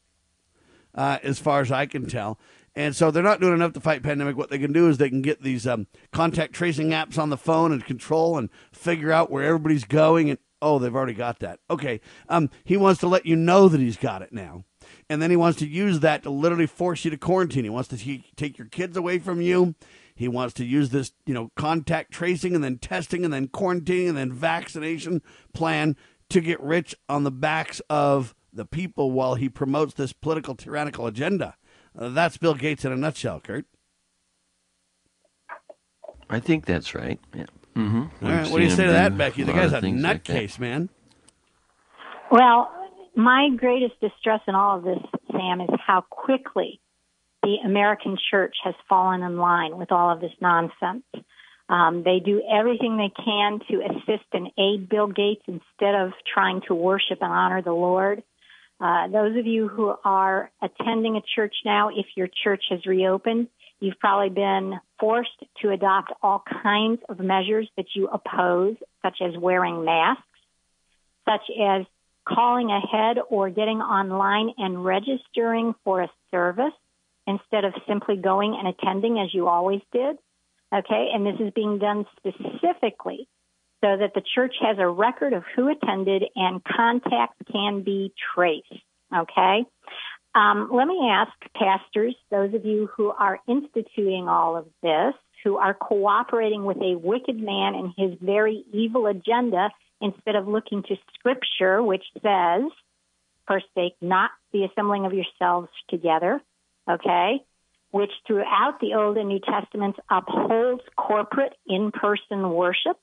uh, as far as I can tell. And so they're not doing enough to fight pandemic. What they can do is they can get these um, contact tracing apps on the phone and control and figure out where everybody's going. And oh, they've already got that. Okay, um, he wants to let you know that he's got it now, and then he wants to use that to literally force you to quarantine. He wants to t- take your kids away from you. He wants to use this, you know, contact tracing and then testing and then quarantining and then vaccination plan to get rich on the backs of the people while he promotes this political tyrannical agenda. Uh, that's Bill Gates in a nutshell, Kurt. I think that's right. Yeah. Mm-hmm. All right, what do you say to that, Becky? The guy's a nutcase, like man. Well, my greatest distress in all of this, Sam, is how quickly the American church has fallen in line with all of this nonsense. Um, they do everything they can to assist and aid Bill Gates instead of trying to worship and honor the Lord. Uh, those of you who are attending a church now, if your church has reopened, you've probably been forced to adopt all kinds of measures that you oppose, such as wearing masks, such as calling ahead or getting online and registering for a service instead of simply going and attending as you always did. Okay, and this is being done specifically so that the church has a record of who attended and contacts can be traced. Okay? Um, let me ask pastors, those of you who are instituting all of this, who are cooperating with a wicked man and his very evil agenda instead of looking to scripture, which says, forsake not the assembling of yourselves together, okay? Which throughout the Old and New Testaments upholds corporate in-person worship.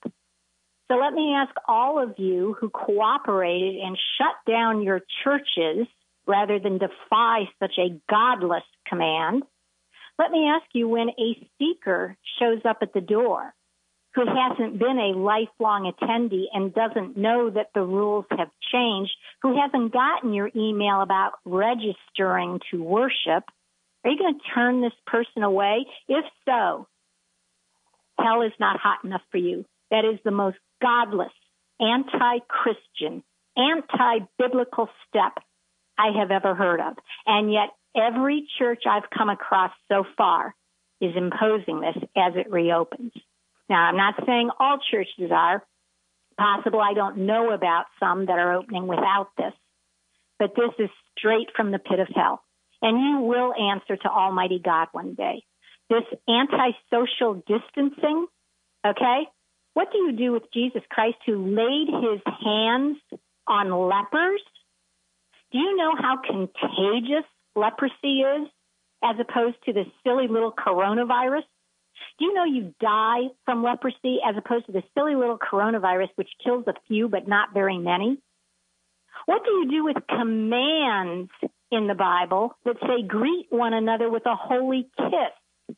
So let me ask all of you who cooperated and shut down your churches rather than defy such a godless command. Let me ask you when a seeker shows up at the door who hasn't been a lifelong attendee and doesn't know that the rules have changed, who hasn't gotten your email about registering to worship, are you going to turn this person away? If so, hell is not hot enough for you. That is the most godless, anti-Christian, anti-biblical step I have ever heard of. And yet every church I've come across so far is imposing this as it reopens. Now, I'm not saying all churches are. Possible I don't know about some that are opening without this. But this is straight from the pit of hell. And you will answer to Almighty God one day. This anti-social distancing, okay? What do you do with Jesus Christ who laid his hands on lepers? Do you know how contagious leprosy is as opposed to the silly little coronavirus? Do you know you die from leprosy as opposed to the silly little coronavirus which kills a few but not very many? What do you do with commands in the Bible that say greet one another with a holy kiss?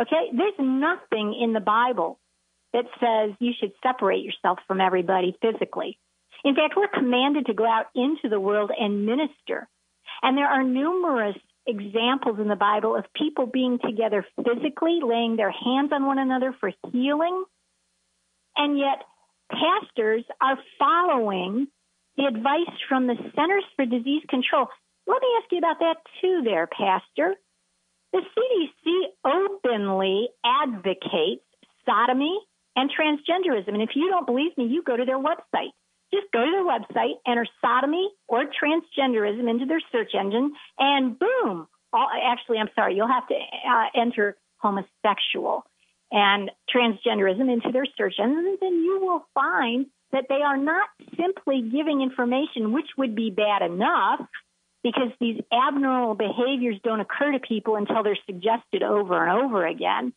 Okay, there's nothing in the Bible that says you should separate yourself from everybody physically. In fact, we're commanded to go out into the world and minister. And there are numerous examples in the Bible of people being together physically, laying their hands on one another for healing. And yet, pastors are following the advice from the Centers for Disease Control. Let me ask you about that too, there, Pastor. The CDC openly advocates sodomy and transgenderism. And if you don't believe me, you go to their website. Just go to their website, enter sodomy or transgenderism into their search engine, and boom. All, actually, I'm sorry, you'll have to uh, enter homosexual and transgenderism into their search engine, and you will find that they are not simply giving information which would be bad enough because these abnormal behaviors don't occur to people until they're suggested over and over again.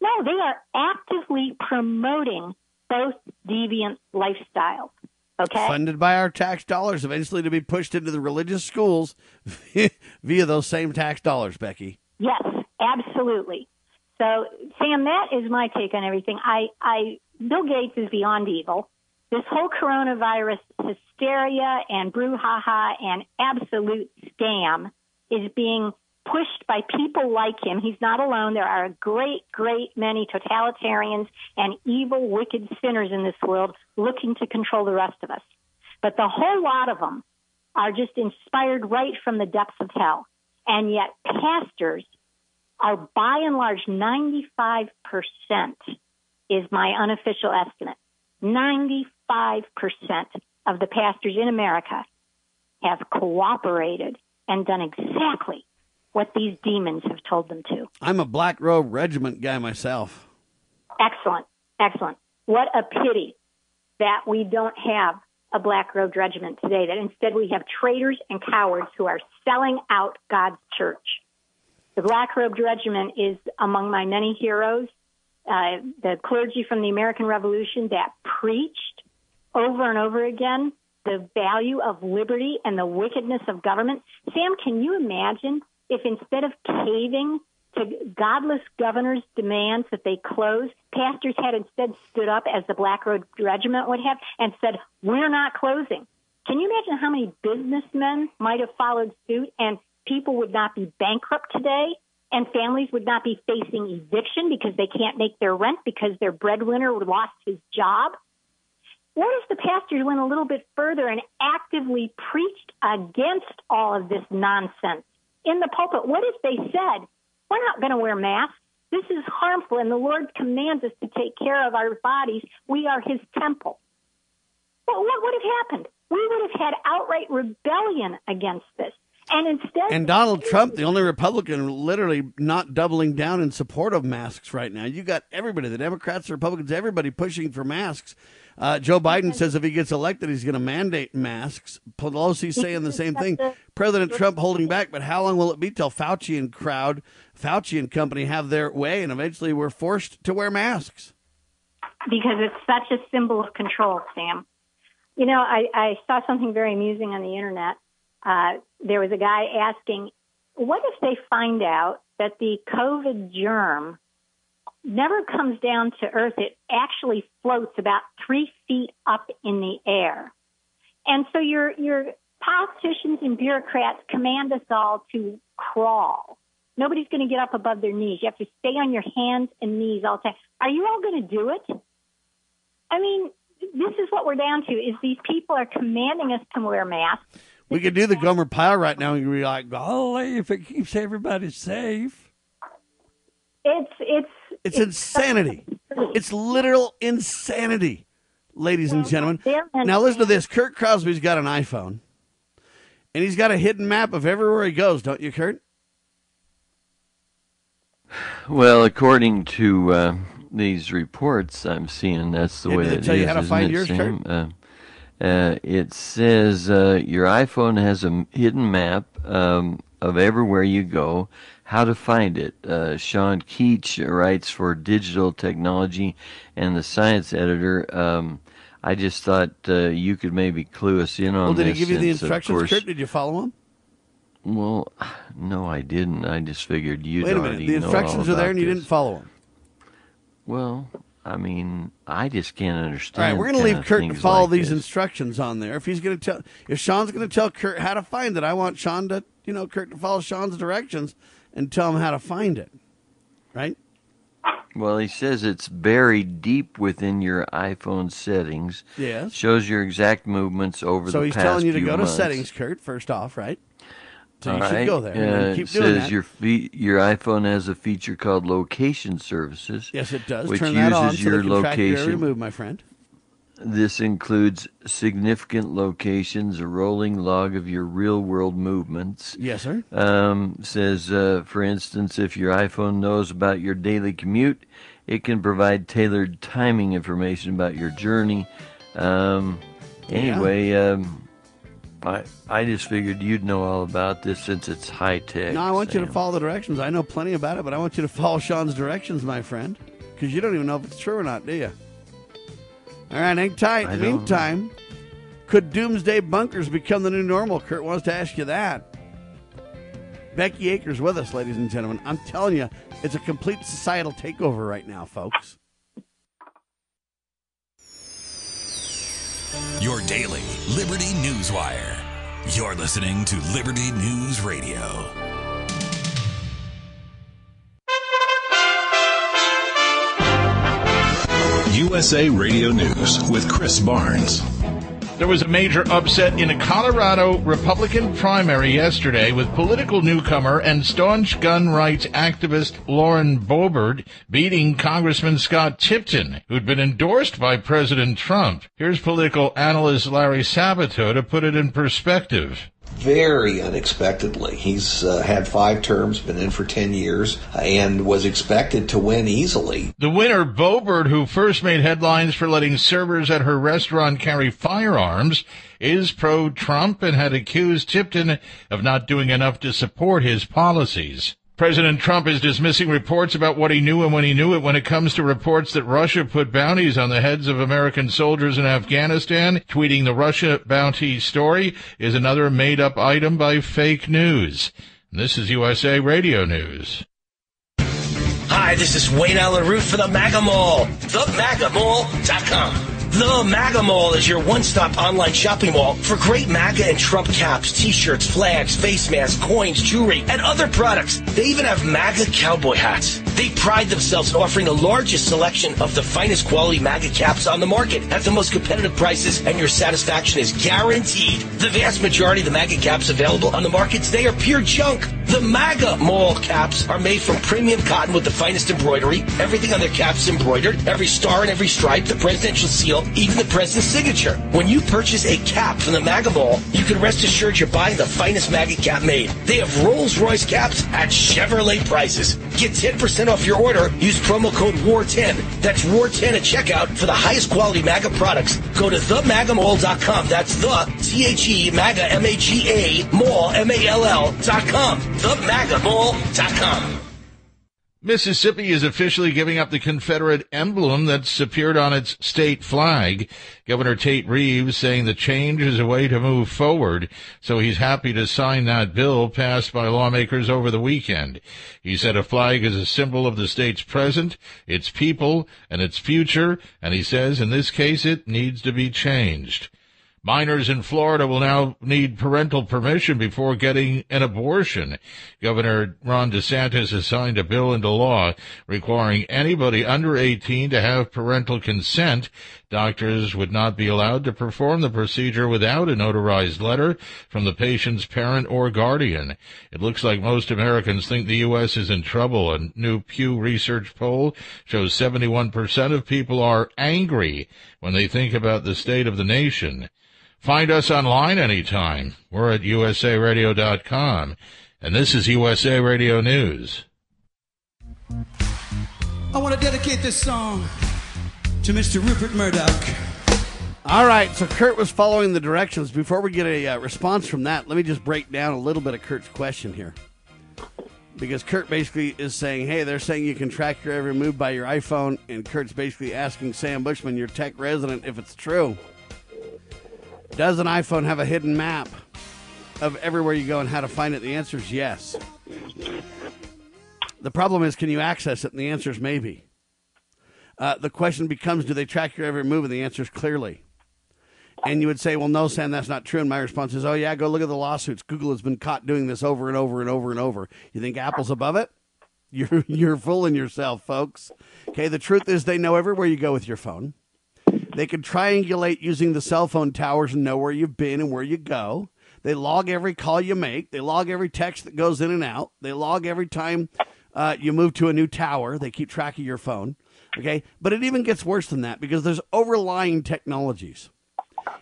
No, they are actively promoting both deviant lifestyles. Okay? Funded by our tax dollars, eventually to be pushed into the religious schools [laughs] via those same tax dollars, Becky. Yes, absolutely. So, Sam, that is my take on everything. I, I, Bill Gates is beyond evil. This whole coronavirus hysteria and brouhaha and absolute scam is being pushed by people like him. He's not alone. There are a great, great many totalitarians and evil, wicked sinners in this world looking to control the rest of us. But the whole lot of them are just inspired right from the depths of hell. And yet pastors are by and large 95% is my unofficial estimate. 95% of the pastors in America have cooperated and done exactly what these demons have told them to. I'm a Black Robe Regiment guy myself. Excellent. Excellent. What a pity that we don't have a Black Robed Regiment today, that instead we have traitors and cowards who are selling out God's church. The Black Robed Regiment is among my many heroes. Uh, the clergy from the American Revolution that preached over and over again the value of liberty and the wickedness of government. Sam, can you imagine if instead of caving to godless governors' demands that they close, pastors had instead stood up as the Black Robe Regiment would have and said, We're not closing. Can you imagine how many businessmen might have followed suit and people would not be bankrupt today and families would not be facing eviction because they can't make their rent because their breadwinner lost his job? What if the pastors went a little bit further and actively preached against all of this nonsense in the pulpit? What if they said, we're not going to wear masks. This is harmful, and the Lord commands us to take care of our bodies. We are His temple. Well, what would have happened? We would have had outright rebellion against this. And instead. And Donald Trump, the only Republican literally not doubling down in support of masks right now. You got everybody, the Democrats, the Republicans, everybody pushing for masks. Uh, Joe Biden says if he gets elected, he's going to mandate masks. Pelosi's saying the same thing. President Trump holding back, but how long will it be till Fauci and crowd, Fauci and company have their way, and eventually we're forced to wear masks? Because it's such a symbol of control, Sam. You know, I, I saw something very amusing on the internet. Uh, there was a guy asking, what if they find out that the COVID germ never comes down to earth. It actually floats about three feet up in the air. And so your, your politicians and bureaucrats command us all to crawl. Nobody's going to get up above their knees. You have to stay on your hands and knees all the time. Are you all going to do it? I mean, this is what we're down to is these people are commanding us to wear masks. We could do the Gomer Pyle right now and be like, golly, if it keeps everybody safe. It's it's it's, insanity. It's literal insanity, ladies and gentlemen. Now listen to this. Kurt Crosby's got an iPhone, and he's got a hidden map of everywhere he goes. Don't you, Kurt? Well, according to uh, these reports I'm seeing, that's the Yeah, way did it it tell you how to find it, yours, Sam? Uh, uh, it says uh, your iPhone has a hidden map um, of everywhere you go. How to find it? Uh, Sean Keach writes for Digital Technology and the Science Editor. Um, I just thought uh, you could maybe clue us in on Well, did he give you the instructions, course- Kurt? Did you follow him? Well, no, I didn't. I just figured you'd Wait a minute. already The instructions are there, and you this. didn't follow them. Well, I mean, I just can't understand. All right, we're going to leave Kurt to follow like these this. instructions on there. If he's going to tell, if Sean's going to tell Kurt how to find it, I want Sean to, you know, Kurt to follow Sean's directions and tell him how to find it. Right? Well, he says it's buried deep within your iPhone settings. Yes. Shows your exact movements over So the he's telling you to go to settings, Kurt. First off, right? So you All should go there and Uh, then keep it doing says that. your fe- your iPhone has a feature called Location Services. Yes, it does. Which Turn uses that on so your they can track your every move, my friend. This includes significant locations, a rolling log of your real world movements. Yes, sir. Um, says, uh, for instance, if your iPhone knows about your daily commute, it can provide tailored timing information about your journey. Um, Yeah. anyway, um, I I just figured you'd know all about this since it's high tech. No, I want you to follow the directions. I know plenty about it, but I want you to follow Sean's directions, my friend, because you don't even know if it's true or not, do you? All right, hang tight. In the meantime, Could doomsday bunkers become the new normal? Kurt wants to ask you that. Becky Akers with us, ladies and gentlemen. I'm telling you, it's a complete societal takeover right now, folks. Your daily Liberty News Wire. You're listening to Liberty News Radio. USA Radio News with Chris Barnes. There was a major upset in a Colorado Republican primary yesterday with political newcomer and staunch gun rights activist Lauren Boebert beating Congressman Scott Tipton, who'd been endorsed by President Trump. Here's political analyst Larry Sabato to put it in perspective very unexpectedly. He's uh, had five terms, been in for 10 years, and was expected to win easily. The winner, Boebert, who first made headlines for letting servers at her restaurant carry firearms, is pro-Trump and had accused Tipton of not doing enough to support his policies. President Trump is dismissing reports about what he knew and when he knew it when it comes to reports that Russia put bounties on the heads of American soldiers in Afghanistan. Tweeting the Russia bounty story is another made up item by fake news. This is USA Radio News. Hi, this is Wayne Allyn Root for the MAGA Mall, themagamall.com. The MAGA Mall is your one-stop online shopping mall for great MAGA and Trump caps, t-shirts, flags, face masks, coins, jewelry, and other products. They even have MAGA cowboy hats. They pride themselves in offering the largest selection of the finest quality MAGA caps on the market at the most competitive prices, and your satisfaction is guaranteed. The vast majority of the MAGA caps available on the market today are pure junk. The MAGA Mall caps are made from premium cotton with the finest embroidery. Everything on their caps embroidered. Every star and every stripe, the presidential seal, even the president's signature. When you purchase a cap from the MAGA Mall, you can rest assured you're buying the finest MAGA cap made. They have Rolls Royce caps at Chevrolet prices. Get 10% off your order. Use promo code WAR10. That's WAR10 at checkout for the highest quality MAGA products. Go to themagamall.com. That's the T-H-E MAGA M-A-G-A Mall M-A-L-L dot com. Themagamall.com. Mississippi is officially giving up the Confederate emblem that's appeared on its state flag. Governor Tate Reeves saying the change is a way to move forward, so he's happy to sign that bill passed by lawmakers over the weekend. He said a flag is a symbol of the state's present, its people, and its future, and he says in this case it needs to be changed. Minors in Florida will now need parental permission before getting an abortion. Governor Ron DeSantis has signed a bill into law requiring anybody under 18 to have parental consent. Doctors would not be allowed to perform the procedure without a notarized letter from the patient's parent or guardian. It looks like most Americans think the U.S. is in trouble. A new Pew Research poll shows 71% of people are angry when they think about the state of the nation. Find us online anytime. We're at usaradio.com. And this is USA Radio News. I want to dedicate this song to Mr. Rupert Murdoch. All right, so Kurt was following the directions. Before we get a uh, response from that, let me just break down a little bit of Kurt's question here. Because Kurt basically is saying, hey, they're saying you can track your every move by your iPhone, and Kurt's basically asking Sam Bushman, your tech resident, if it's true. Does an iPhone have a hidden map of everywhere you go and how to find it? The answer is yes. The problem is, can you access it? And the answer is maybe. Uh, the question becomes, do they track your every move? And the answer is clearly. And you would say, well, no, Sam, that's not true. And my response is, oh, yeah, go look at the lawsuits. Google has been caught doing this over and over and over and over. You think Apple's above it? [laughs] You're, you're fooling yourself, folks. Okay, the truth is they know everywhere you go with your phone. They can triangulate using the cell phone towers and know where you've been and where you go. They log every call you make. They log every text that goes in and out. They log every time uh, you move to a new tower. They keep track of your phone. Okay. But it even gets worse than that because there's overlying technologies,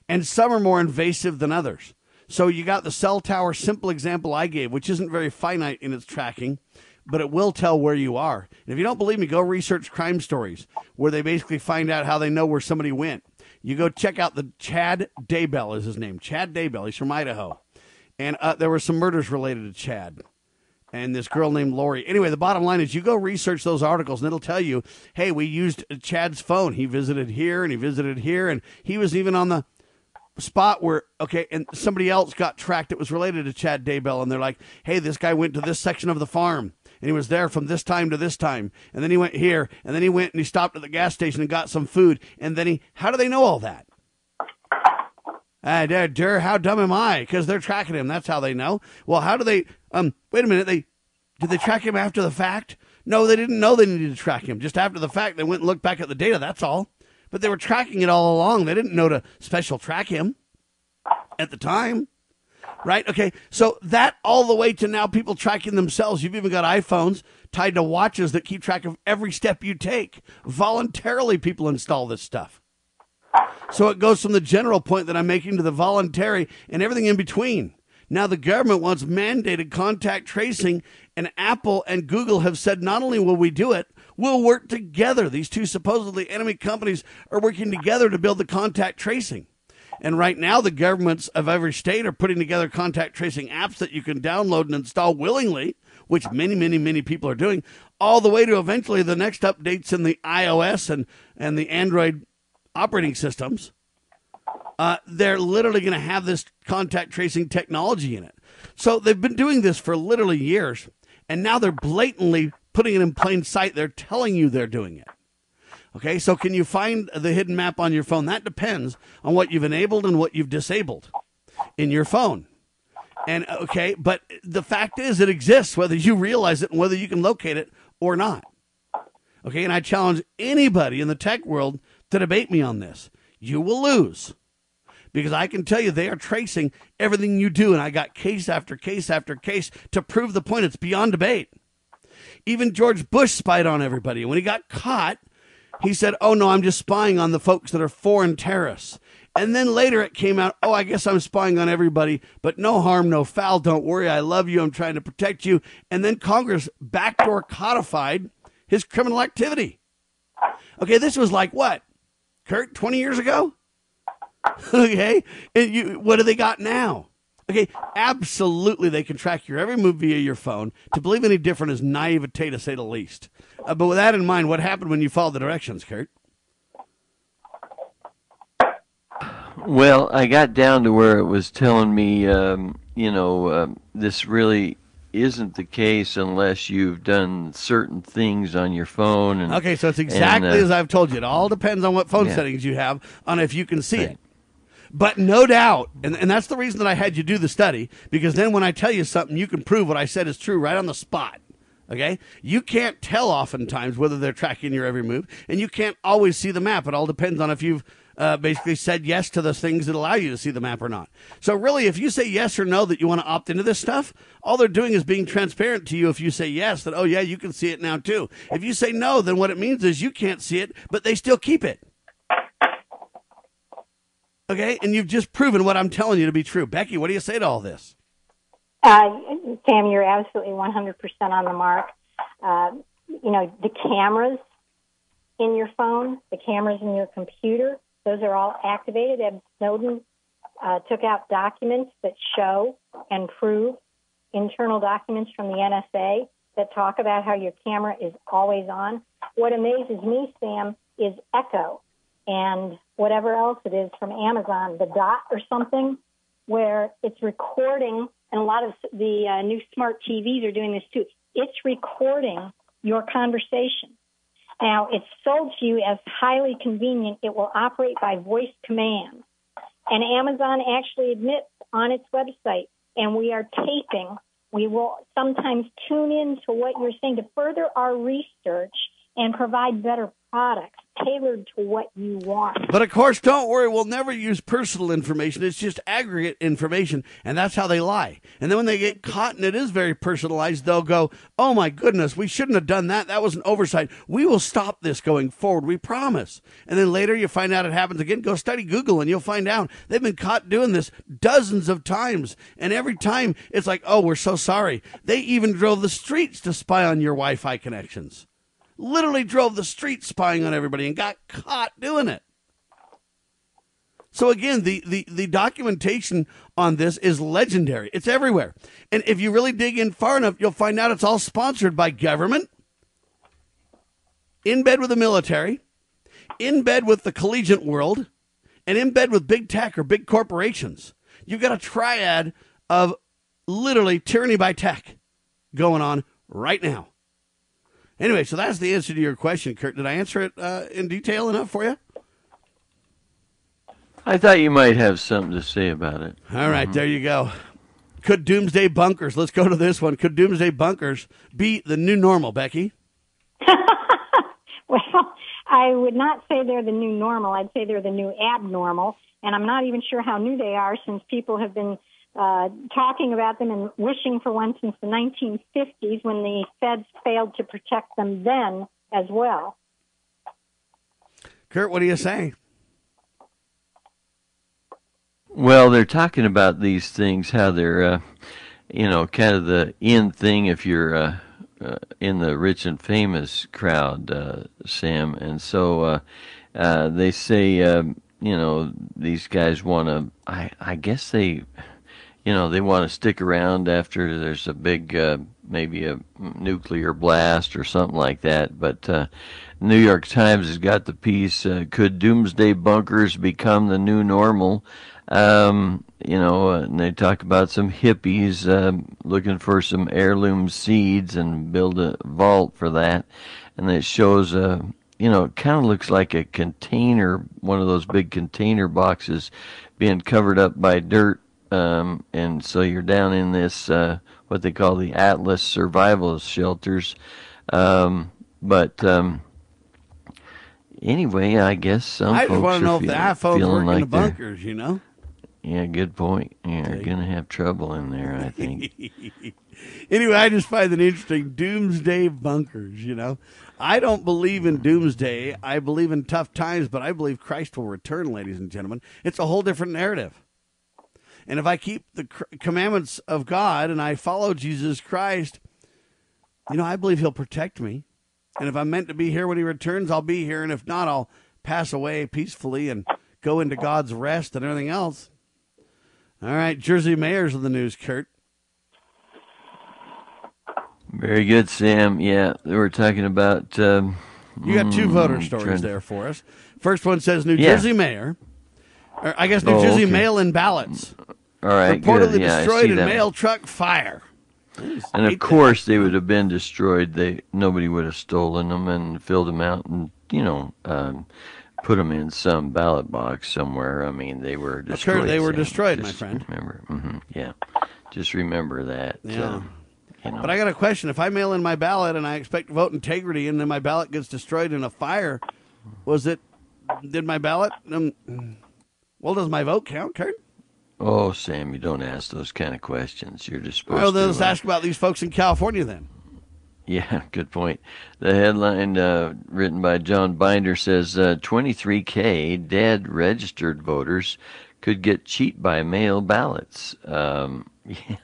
and some are more invasive than others. So you got the cell tower simple example I gave, which isn't very finite in its tracking but it will tell where you are. And if you don't believe me, go research crime stories where they basically find out how they know where somebody went. You go check out the Chad Daybell is his name. Chad Daybell. He's from Idaho, and uh, there were some murders related to Chad and this girl named Lori. Anyway, the bottom line is you go research those articles and it'll tell you, hey, we used Chad's phone. He visited here and he visited here and he was even on the spot where okay, and somebody else got tracked that was related to Chad Daybell, and they're like, "Hey, this guy went to this section of the farm." And he was there from this time to this time. And then he went here. And then he went and he stopped at the gas station and got some food. And then he, how do they know all that? Uh, der, how dumb am I? Because they're tracking him. That's how they know. Well, how do they? Um, wait a minute. They did they track him after the fact? No, they didn't know they needed to track him. Just after the fact, they went and looked back at the data. That's all. But they were tracking it all along. They didn't know to special track him at the time. Right? Okay. So that all the way to now people tracking themselves. You've even got iPhones tied to watches that keep track of every step you take. Voluntarily, people install this stuff. So it goes from the general point that I'm making to the voluntary and everything in between. Now the government wants mandated contact tracing, and Apple and Google have said not only will we do it, we'll work together. These two supposedly enemy companies are working together to build the contact tracing. And right now, the governments of every state are putting together contact tracing apps that you can download and install willingly, which many, many, many people are doing, all the way to eventually the next updates in the iOS and, and the Android operating systems. Uh, they're literally going to have this contact tracing technology in it. So they've been doing this for literally years, and now they're blatantly putting it in plain sight. They're telling you they're doing it. Okay, so can you find the hidden map on your phone? That depends on what you've enabled and what you've disabled in your phone. And okay, but the fact is it exists whether you realize it and whether you can locate it or not. Okay, and I challenge anybody in the tech world to debate me on this. You will lose because I can tell you they are tracing everything you do. And I got case after case after case to prove the point. It's beyond debate. Even George Bush spied on everybody. And when he got caught, he said, Oh, no, I'm just spying on the folks that are foreign terrorists. And then later it came out, Oh, I guess I'm spying on everybody, but no harm, no foul. Don't worry. I love you. I'm trying to protect you. And then Congress backdoor codified his criminal activity. Okay, this was like what? Kurt, 20 years ago? [laughs] okay, and you, what do they got now? Okay, absolutely, they can track your every move via your phone. To believe any different is naivete, to say the least. Uh, but with that in mind, what happened when you followed the directions, Kurt? Well, I got down to where it was telling me, um, you know, um, this really isn't the case unless you've done certain things on your phone. And, okay, so it's exactly and, uh, as I've told you. It all depends on what phone yeah. settings you have on if you can see right. it. But no doubt, and, and that's the reason that I had you do the study, because then when I tell you something, you can prove what I said is true right on the spot. Okay? You can't tell oftentimes whether they're tracking your every move, and you can't always see the map. It all depends on if you've uh, basically said yes to the things that allow you to see the map or not. So, really, if you say yes or no that you want to opt into this stuff, all they're doing is being transparent to you. If you say yes, that, oh, yeah, you can see it now too. If you say no, then what it means is you can't see it, but they still keep it. Okay, and you've just proven what I'm telling you to be true. Becky, what do you say to all this? Uh, Sam, you're absolutely 100% on the mark. Uh, you know, the cameras in your phone, the cameras in your computer, those are all activated. Ed Snowden uh, took out documents that show and prove internal documents from the NSA that talk about how your camera is always on. What amazes me, Sam, is Echo and whatever else it is from Amazon, the Dot or something, where it's recording, and a lot of the uh, new smart TVs are doing this too. It's recording your conversation. Now, it's sold to you as highly convenient. It will operate by voice command. And Amazon actually admits on its website, and we are taping. We will sometimes tune in to what you're saying to further our research and provide better products tailored to what you want. But of course, don't worry, we'll never use personal information. It's just aggregate information, and that's how they lie. And then when they get caught and it is very personalized, they'll go, Oh my goodness, we shouldn't have done that. That was an oversight. We will stop this going forward. We promise. And then later you find out it happens again. Go study Google and you'll find out they've been caught doing this dozens of times. And every time it's like, Oh, we're so sorry. They even drove the streets to spy on your Wi Fi connections literally drove the street spying on everybody and got caught doing it. So again, the, the, the documentation on this is legendary. It's everywhere. And if you really dig in far enough, you'll find out it's all sponsored by government, in bed with the military, in bed with the collegiate world, and in bed with big tech or big corporations. You've got a triad of literally tyranny by tech going on right now. Anyway, so that's the answer to your question, Kurt. Did I answer it uh, in detail enough for you? I thought you might have something to say about it. All right, there you go. Could doomsday bunkers, let's go to this one. Could doomsday bunkers be the new normal, Becky? [laughs] Well, I would not say they're the new normal. I'd say they're the new abnormal. And I'm not even sure how new they are since people have been uh, talking about them and wishing for one since the 1950s when the feds failed to protect them then as well. Kurt, what do you say? Well, they're talking about these things, how they're, uh, you know, kind of the end thing if you're uh, uh, in the rich and famous crowd, uh, Sam. And so uh, uh, they say, um, you know, these guys want to, I, I guess they, you know, they want to stick around after there's a big, uh, maybe a nuclear blast or something like that. But uh, New York Times has got the piece, uh, Could Doomsday Bunkers Become the New Normal? Um, you know, uh, and they talk about some hippies um, looking for some heirloom seeds and build a vault for that. And it shows, uh, you know, it kind of looks like a container, one of those big container boxes being covered up by dirt. Um, and so you're down in this, uh, what they call the Atlas survival shelters. Um, but, um, anyway, I guess some I just folks want to know if the feel- iPhones feeling work in like the bunkers, you know? Yeah, good point. Yeah, you're gonna have trouble in there, I think. [laughs] anyway, I just find it interesting. Doomsday bunkers, you know. I don't believe in doomsday. I believe in tough times, but I believe Christ will return, ladies and gentlemen. It's a whole different narrative. And if I keep the commandments of God and I follow Jesus Christ, you know, I believe he'll protect me. And if I'm meant to be here when he returns, I'll be here. And if not, I'll pass away peacefully and go into God's rest and everything else. All right, Jersey Mayor's in the news, Kurt. Very good, Sam. Yeah, we were talking about. Um, You got two mm, voter stories to- there for us. First one says New Yeah. Jersey mayor, or I guess New Oh, Jersey okay. mail-in ballots All right, reportedly. Yeah, destroyed in mail truck fire. And of course, they would have been destroyed. They nobody would have stolen them and filled them out and you know um, put them in some ballot box somewhere. I mean, they were destroyed. they were destroyed, my friend. Remember? hmm yeah, just remember that. Yeah. um, you know. But I got a question. If I mail in my ballot and I expect vote integrity, and then my ballot gets destroyed in a fire, was it? Did my ballot? Um, well, does my vote count, Kurt? Oh, Sam, you don't ask those kind of questions. You're just supposed Well, to. let's uh, ask about these folks in California then. Yeah, [laughs] good point. The headline uh, written by John Binder says uh, 23K dead registered voters could get cheat by mail ballots. Um, [laughs] yeah.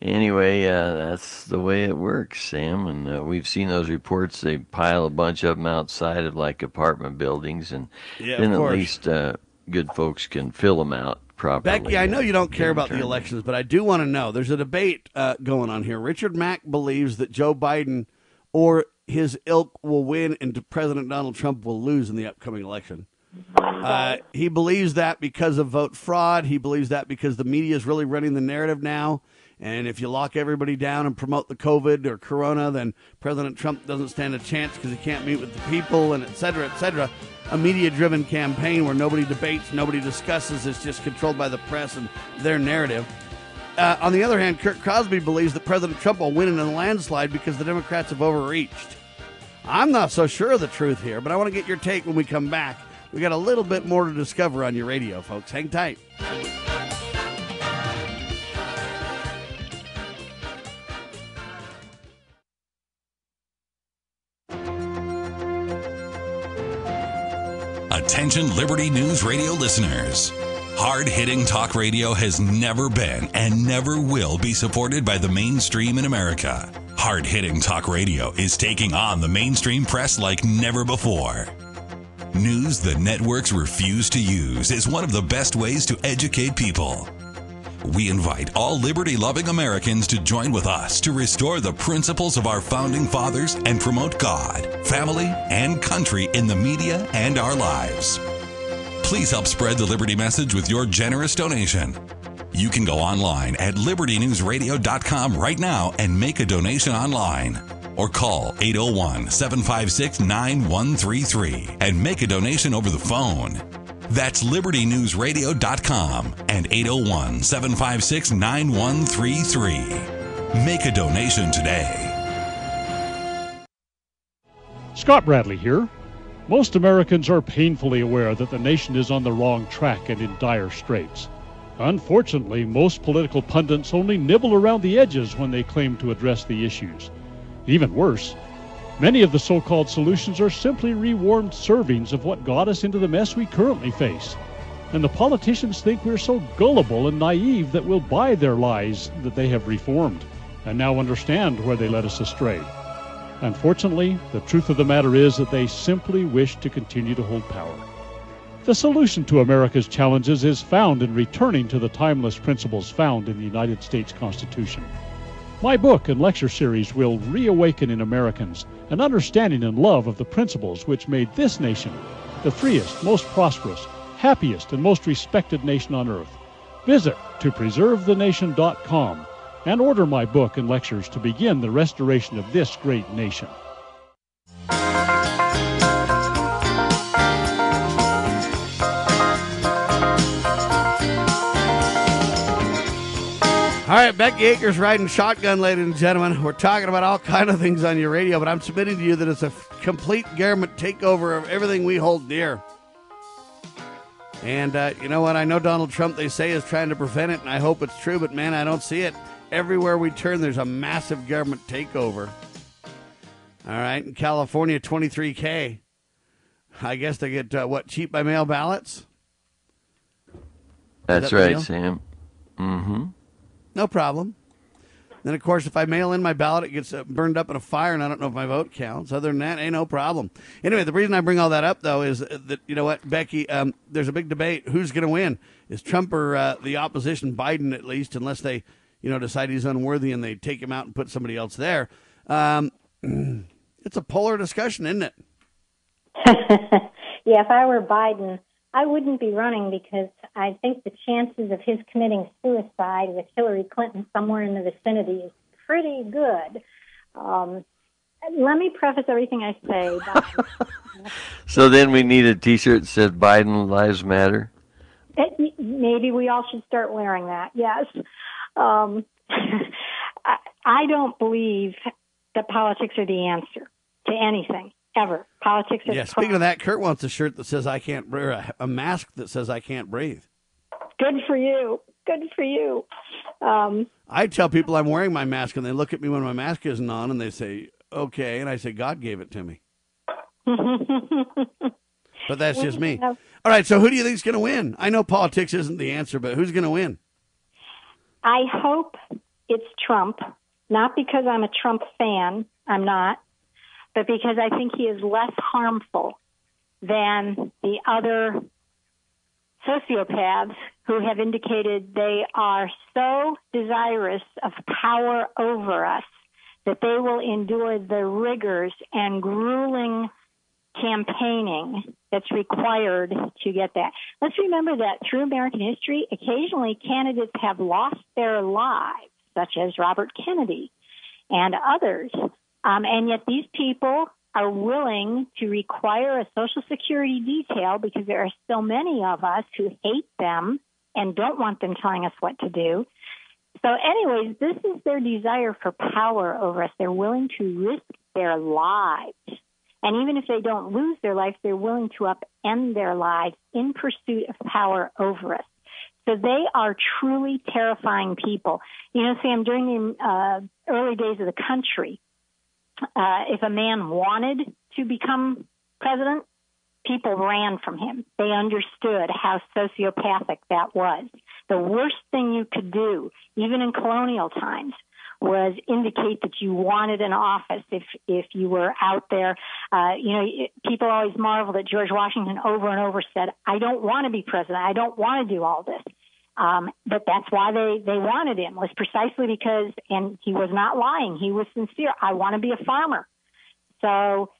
Anyway, uh, that's the way it works, Sam. And uh, we've seen those reports. They pile a bunch of them outside of like apartment buildings, and Yeah, then at least uh, good folks can fill them out properly. Becky, I know you don't care about the elections, but I do want to know. There's a debate uh, going on here. Richard Mack believes that Joe Biden or his ilk will win and President Donald Trump will lose in the upcoming election. Uh, he believes that because of vote fraud. He believes that because the media is really running the narrative now. And if you lock everybody down and promote the COVID or Corona, then President Trump doesn't stand a chance because he can't meet with the people and et cetera, et cetera. A media driven campaign where nobody debates, nobody discusses, it's just controlled by the press and their narrative. Uh, on the other hand, Kirk Crosby believes that President Trump will win in a landslide because the Democrats have overreached. I'm not so sure of the truth here, but I want to get your take when we come back. We got a little bit more to discover on your radio, folks. Hang tight. Attention Liberty News Radio listeners. Hard hitting talk radio has never been and never will be supported by the mainstream in America. Hard hitting talk radio is taking on the mainstream press like never before. News the networks refuse to use is one of the best ways to educate people. We invite all liberty loving Americans to join with us to restore the principles of our founding fathers and promote God, family, and country in the media and our lives. Please help spread the Liberty message with your generous donation. You can go online at libertynewsradio.com right now and make a donation online. Or call 801 756 9133 and make a donation over the phone. That's libertynewsradio.com and 801 756 9133. Make a donation today. Scott Bradley here. Most Americans are painfully aware that the nation is on the wrong track and in dire straits. Unfortunately, most political pundits only nibble around the edges when they claim to address the issues. Even worse, many of the so called solutions are simply rewarmed servings of what got us into the mess we currently face. And the politicians think we're so gullible and naive that we'll buy their lies that they have reformed and now understand where they led us astray. Unfortunately, the truth of the matter is that they simply wish to continue to hold power. The solution to America's challenges is found in returning to the timeless principles found in the United States Constitution. My book and lecture series will reawaken in Americans an understanding and love of the principles which made this nation the freest, most prosperous, happiest, and most respected nation on earth. Visit to preservethenation.com and order my book and lectures to begin the restoration of this great nation. All right, Becky Akers riding shotgun, ladies and gentlemen. We're talking about all kind of things on your radio, but I'm submitting to you that it's a complete government takeover of everything we hold dear. And uh, you know what? I know Donald Trump, they say, is trying to prevent it, and I hope it's true, but man, I don't see it. Everywhere we turn, there's a massive government takeover. All right, in California, 23K. I guess they get, uh, what, cheap by mail ballots? That's that right. Sam. Mm-hmm. No problem. Then, of course, if I mail in my ballot, it gets uh, burned up in a fire, and I don't know if my vote counts. Other than that, ain't no problem. Anyway, the reason I bring all that up, though, is that, you know what, Becky, um, there's a big debate. Who's going to win? Is Trump or uh, the opposition, Biden at least, unless they, you know, decide he's unworthy and they take him out and put somebody else there? Um, [clears throat] it's a polar discussion, isn't it? [laughs] Yeah, if I were Biden, I wouldn't be running because I think the chances of his committing suicide with Hillary Clinton somewhere in the vicinity is pretty good. Um, let me preface everything I say. by- [laughs] So then we need a T-shirt that says "Biden Lives Matter." It, maybe we all should start wearing that. Yes. Um, [laughs] I, I don't believe that politics are the answer to anything ever. Politics are Yeah, speaking of that, Kurt wants a shirt that says I can't breathe, a, a mask that says I can't breathe. good for you. Good for you. Um, I tell people I'm wearing my mask, and they look at me when my mask isn't on, and they say, okay. And I say, God gave it to me. [laughs] But that's just me. All right, so who do you think's going to win? I know politics isn't the answer, but who's going to win? I hope it's Trump, not because I'm a Trump fan, I'm not, but because I think he is less harmful than the other sociopaths who have indicated they are so desirous of power over us that they will endure the rigors and grueling campaigning that's required to get that. Let's remember that through American history, occasionally candidates have lost their lives, such as Robert Kennedy and others. Um, and yet these people are willing to require a Social Security detail because there are so many of us who hate them and don't want them telling us what to do. So, anyways, this is their desire for power over us. They're willing to risk their lives. And even if they don't lose their life, they're willing to upend their lives in pursuit of power over us. So they are truly terrifying people. You know, Sam, during the uh, early days of the country, uh, if a man wanted to become president, people ran from him. They understood how sociopathic that was. The worst thing you could do, even in colonial times, was indicate that you wanted an office if if you were out there. Uh, you know, people always marvel that George Washington over and over said, "I don't want to be president. I don't want to do all this." Um, but that's why they they wanted him was precisely because, and he was not lying. He was sincere. I want to be a farmer. So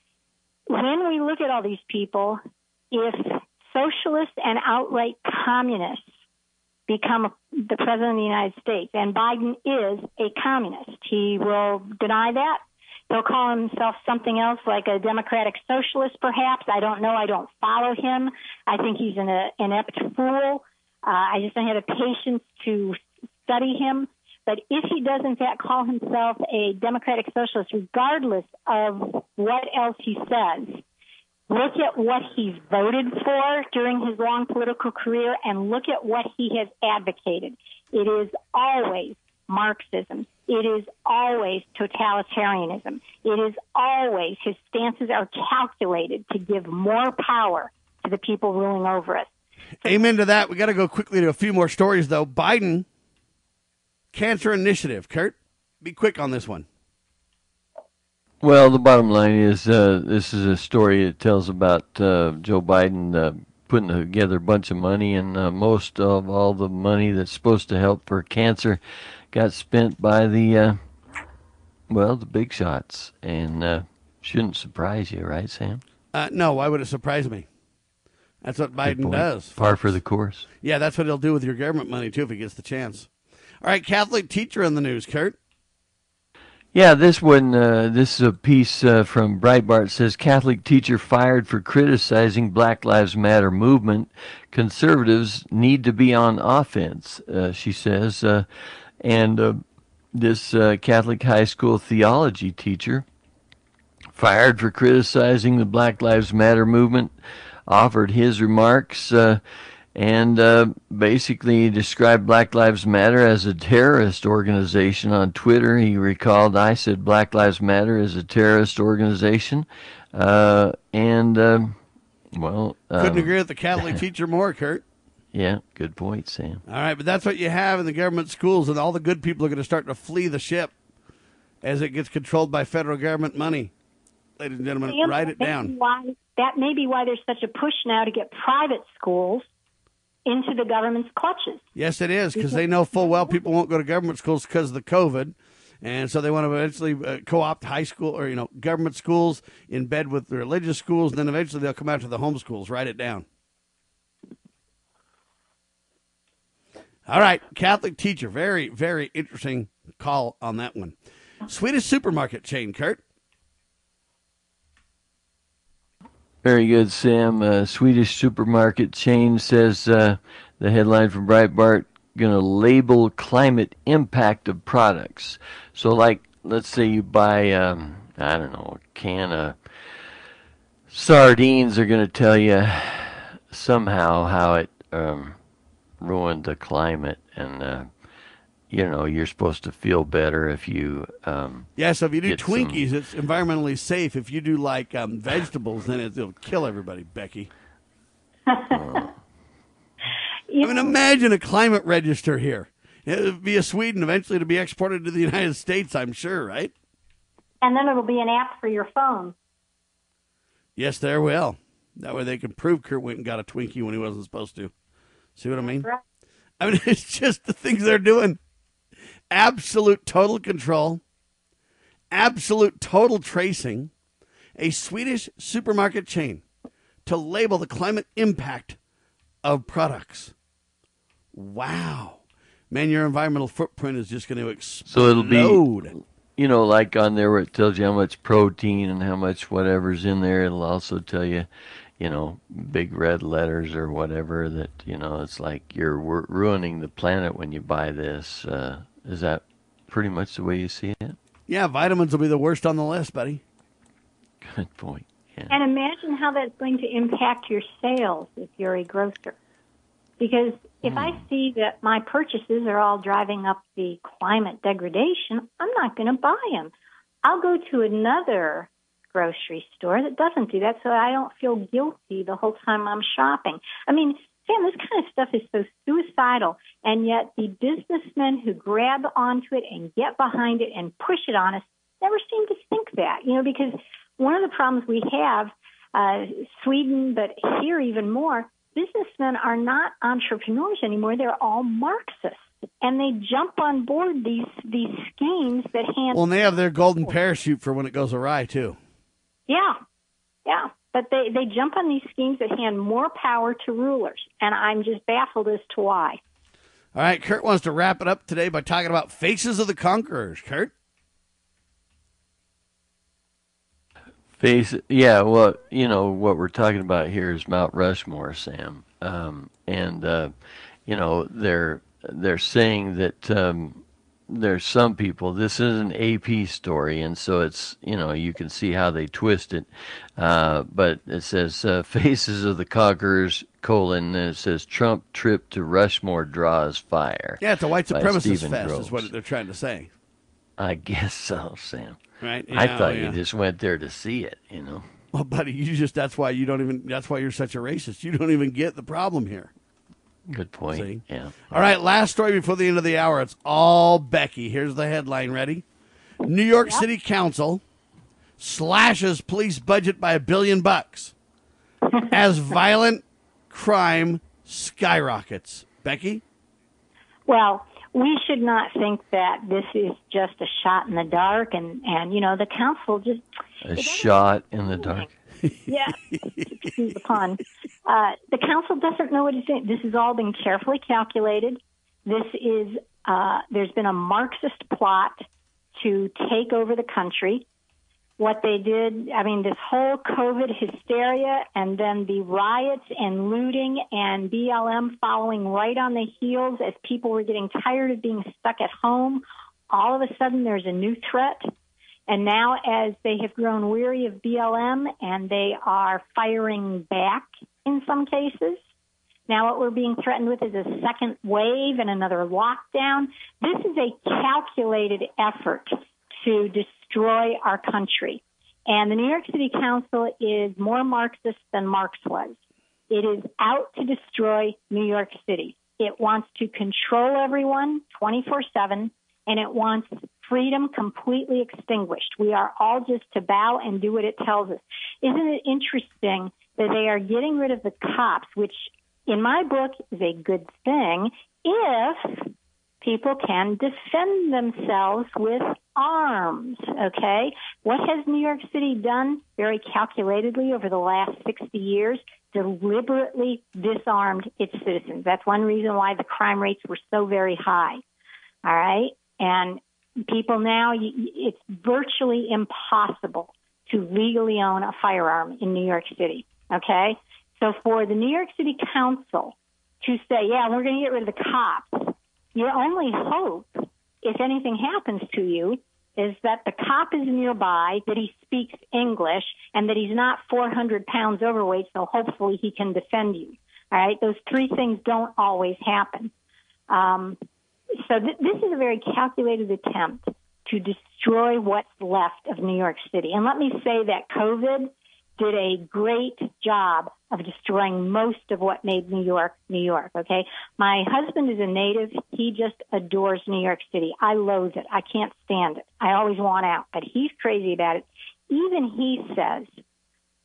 when we look at all these people, if socialists and outright communists become the president of the United States. And Biden is a communist. He will deny that. He'll call himself something else like a democratic socialist, perhaps. I don't know. I don't follow him. I think he's an uh, inept fool. Uh, I just don't have the patience to study him. But if he does, in fact, call himself a democratic socialist, regardless of what else he says, look at what he's voted for during his long political career and look at what he has advocated. It is always Marxism. It is always totalitarianism. It is always his stances are calculated to give more power to the people ruling over us. [laughs] Amen to that. We got to go quickly to a few more stories, though. Biden Cancer Initiative. Kurt, be quick on this one. Well, the bottom line is uh, this is a story that tells about uh, Joe Biden uh, putting together a bunch of money, and uh, most of all the money that's supposed to help for cancer got spent by the, uh, well, the big shots. And uh, shouldn't surprise you, right, Sam? no, why would it surprise me? That's what Biden does. Par for the course. Yeah, that's what he'll do with your government money, too, if he gets the chance. All right, Catholic teacher in the news, Kurt. Yeah, this one, uh, this is a piece uh, from Breitbart says Catholic teacher fired for criticizing Black Lives Matter movement. Conservatives need to be on offense, uh, she says. Uh, and uh, this uh, Catholic high school theology teacher fired for criticizing the Black Lives Matter movement offered his remarks and uh, basically described Black Lives Matter as a terrorist organization on Twitter. He recalled I said Black Lives Matter is a terrorist organization, uh, and uh, well, couldn't um, agree with the Catholic [laughs] teacher more, Kurt. Yeah, good point, Sam. All right, but that's what you have in the government schools, and all the good people are going to start to flee the ship as it gets controlled by federal government money. Ladies and gentlemen, Sam, write it down. Why, that may be why there's such a push now to get private schools into the government's clutches. Yes, it is because they know full well people won't go to government schools because of the COVID. And so they want to eventually uh, co-opt high school or you know government schools in bed with the religious schools. And then eventually they'll come out to the home schools. Write it down. All right, Catholic teacher. Very very interesting call on that one. Swedish supermarket chain, Kurt. Very good, Sam. Uh, Swedish supermarket chain says uh, the headline from Breitbart going to label climate impact of products. So, like, let's say you buy, um, I don't know, a can of sardines, are going to tell you somehow how it um, ruined the climate and uh, you know you're supposed to feel better if you um yeah so if you do twinkies some... it's environmentally safe. If you do like um, vegetables then it, will kill everybody becky. Oh. [laughs] i mean imagine a climate register here. It would be a sweden eventually to be exported to the united states i'm sure right? And then it'll be an app for your phone. Yes there will. That way they can prove kurt went and got a twinkie when he wasn't supposed to. See what i mean? right. i mean [laughs] it's just the things they're doing absolute total control, absolute total tracing, a Swedish supermarket chain to label the climate impact of products. Wow. Man, your environmental footprint is just going to explode. So it'll be, you know, like on there where it tells you how much protein and how much whatever's in there. It'll also tell you, you know, big red letters or whatever that, you know, it's like you're ruining the planet when you buy this. Uh, is that pretty much the way you see it? Yeah, vitamins will be the worst on the list, buddy. Good point. Yeah. And imagine how that's going to impact your sales if you're a grocer. Because if I hmm. see that my purchases are all driving up the climate degradation, I'm not going to buy them. I'll go to another grocery store that doesn't do that so I don't feel guilty the whole time I'm shopping. I mean, Sam, this kind of stuff is so suicidal, and yet the businessmen who grab onto it and get behind it and push it on us never seem to think that, you know, because one of the problems we have, uh, Sweden, but here even more, businessmen are not entrepreneurs anymore. They're all Marxists. And they jump on board these these schemes that hand. Well, and they have their golden parachute for when it goes awry too. Yeah, yeah. But they, they jump on these schemes that hand more power to rulers. And I'm just baffled as to why. All right, Kurt wants to wrap it up today by talking about Faces of the Conquerors. Kurt? Face, yeah. Well, you know what we're talking about here is Mount Rushmore, Sam, um, and uh, you know they're they're saying that um, there's some people. This is an AP story, and so it's you know you can see how they twist it. Uh, but it says uh, [laughs] "Faces of the Conquerors." Colon, and it says Trump trip to Rushmore draws fire. Yeah, it's a white supremacist Stephen fest, Groves. is what they're trying to say. I guess so, Sam. Right? I Yeah, thought yeah. you just went there to see it, you know. Well, buddy, you just, that's why you don't even, that's why you're such a racist. You don't even get the problem here. Good point. See? Yeah. All right, last story before the end of the hour. It's all Becky. Here's the headline. Ready? New York City Council slashes police budget by a billion bucks [laughs] as violent crime skyrockets. Becky? Well, we should not think that this is just a shot in the dark, and and you know the council just A shot in the dark. [laughs] yeah, the pun. Uh, the council doesn't know what it's doing. This has all been carefully calculated. This is uh, there's been a Marxist plot to take over the country. What they did, I mean, this whole COVID hysteria and then the riots and looting and BLM following right on the heels as people were getting tired of being stuck at home. All of a sudden, there's a new threat. And now, as they have grown weary of BLM and they are firing back in some cases, now what we're being threatened with is a second wave and another lockdown. This is a calculated effort to destroy our country. And the New York City Council is more Marxist than Marx was. It is out to destroy New York City. It wants to control everyone 24 7 and it wants freedom completely extinguished. We are all just to bow and do what it tells us. Isn't it interesting that they are getting rid of the cops, which in my book is a good thing if people can defend themselves with arms, okay? What has New York City done very calculatedly over the last 60 years? Deliberately disarmed its citizens. That's one reason why the crime rates were so very high. All right? And people now, it's virtually impossible to legally own a firearm in New York City. Okay? So for the New York City Council to say, yeah, we're going to get rid of the cops, your only hope, if anything happens to you, is that the cop is nearby, that he speaks English, and that he's not 400 pounds overweight, so hopefully he can defend you. All right? Those three things don't always happen. Um, so th- this is a very calculated attempt to destroy what's left of New York City. And let me say that COVID did a great job of destroying most of what made New York New York. Okay. My husband is a native. He just adores New York City. I loathe it. I can't stand it. I always want out, but he's crazy about it. Even he says,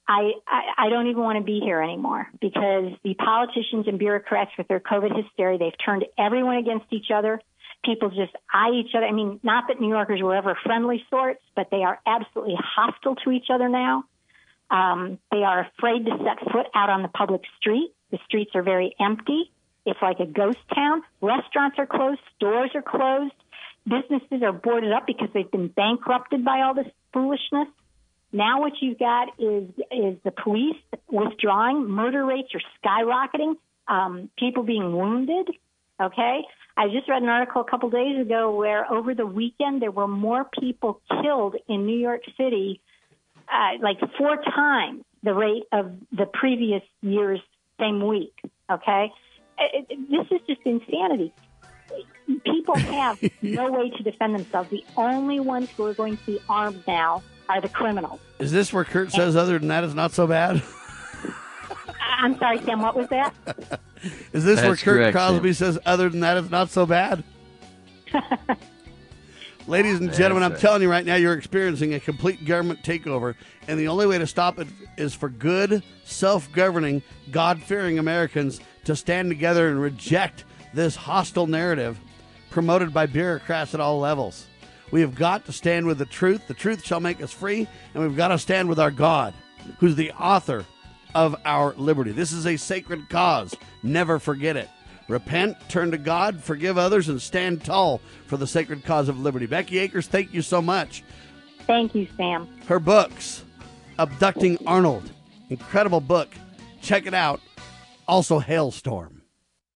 I, I, I don't even want to be here anymore because the politicians and bureaucrats with their COVID hysteria, they've turned everyone against each other. People just eye each other. I mean, not that New Yorkers were ever friendly sorts, but they are absolutely hostile to each other now. Um, they are afraid to set foot out on the public street. The streets are very empty. It's like a ghost town. Restaurants are closed. Stores are closed. Businesses are boarded up because they've been bankrupted by all this foolishness. Now what you've got is is the police withdrawing. Murder rates are skyrocketing. Um, people being wounded. Okay, I just read an article a couple days ago where over the weekend there were more people killed in New York City, uh, like four times the rate of the previous year's same week. Okay, It- it- this is just insanity. People have [laughs] no way to defend themselves. The only ones who are going to be armed now are the criminals. Is this where Kurt [laughs] says, other than that, it's not so bad? I'm sorry, Sam. What was [laughs] that? Is this where Kurt correct, Crosby says, other than that, it's not so bad? Ladies and gentlemen, I'm telling you right now, you're experiencing a complete government takeover, and the only way to stop it is for good, self governing, God fearing Americans to stand together and reject this hostile narrative promoted by bureaucrats at all levels. We have got to stand with the truth. The truth shall make us free, and we've got to stand with our God. who's the author of our liberty. This is a sacred cause. Never forget it. Repent, turn to God, forgive others, and stand tall for the sacred cause of liberty. Becky Akers, thank you so much. Thank you, Sam. Her books, Abducting Arnold, incredible book. Check it out. Also, Halestorm.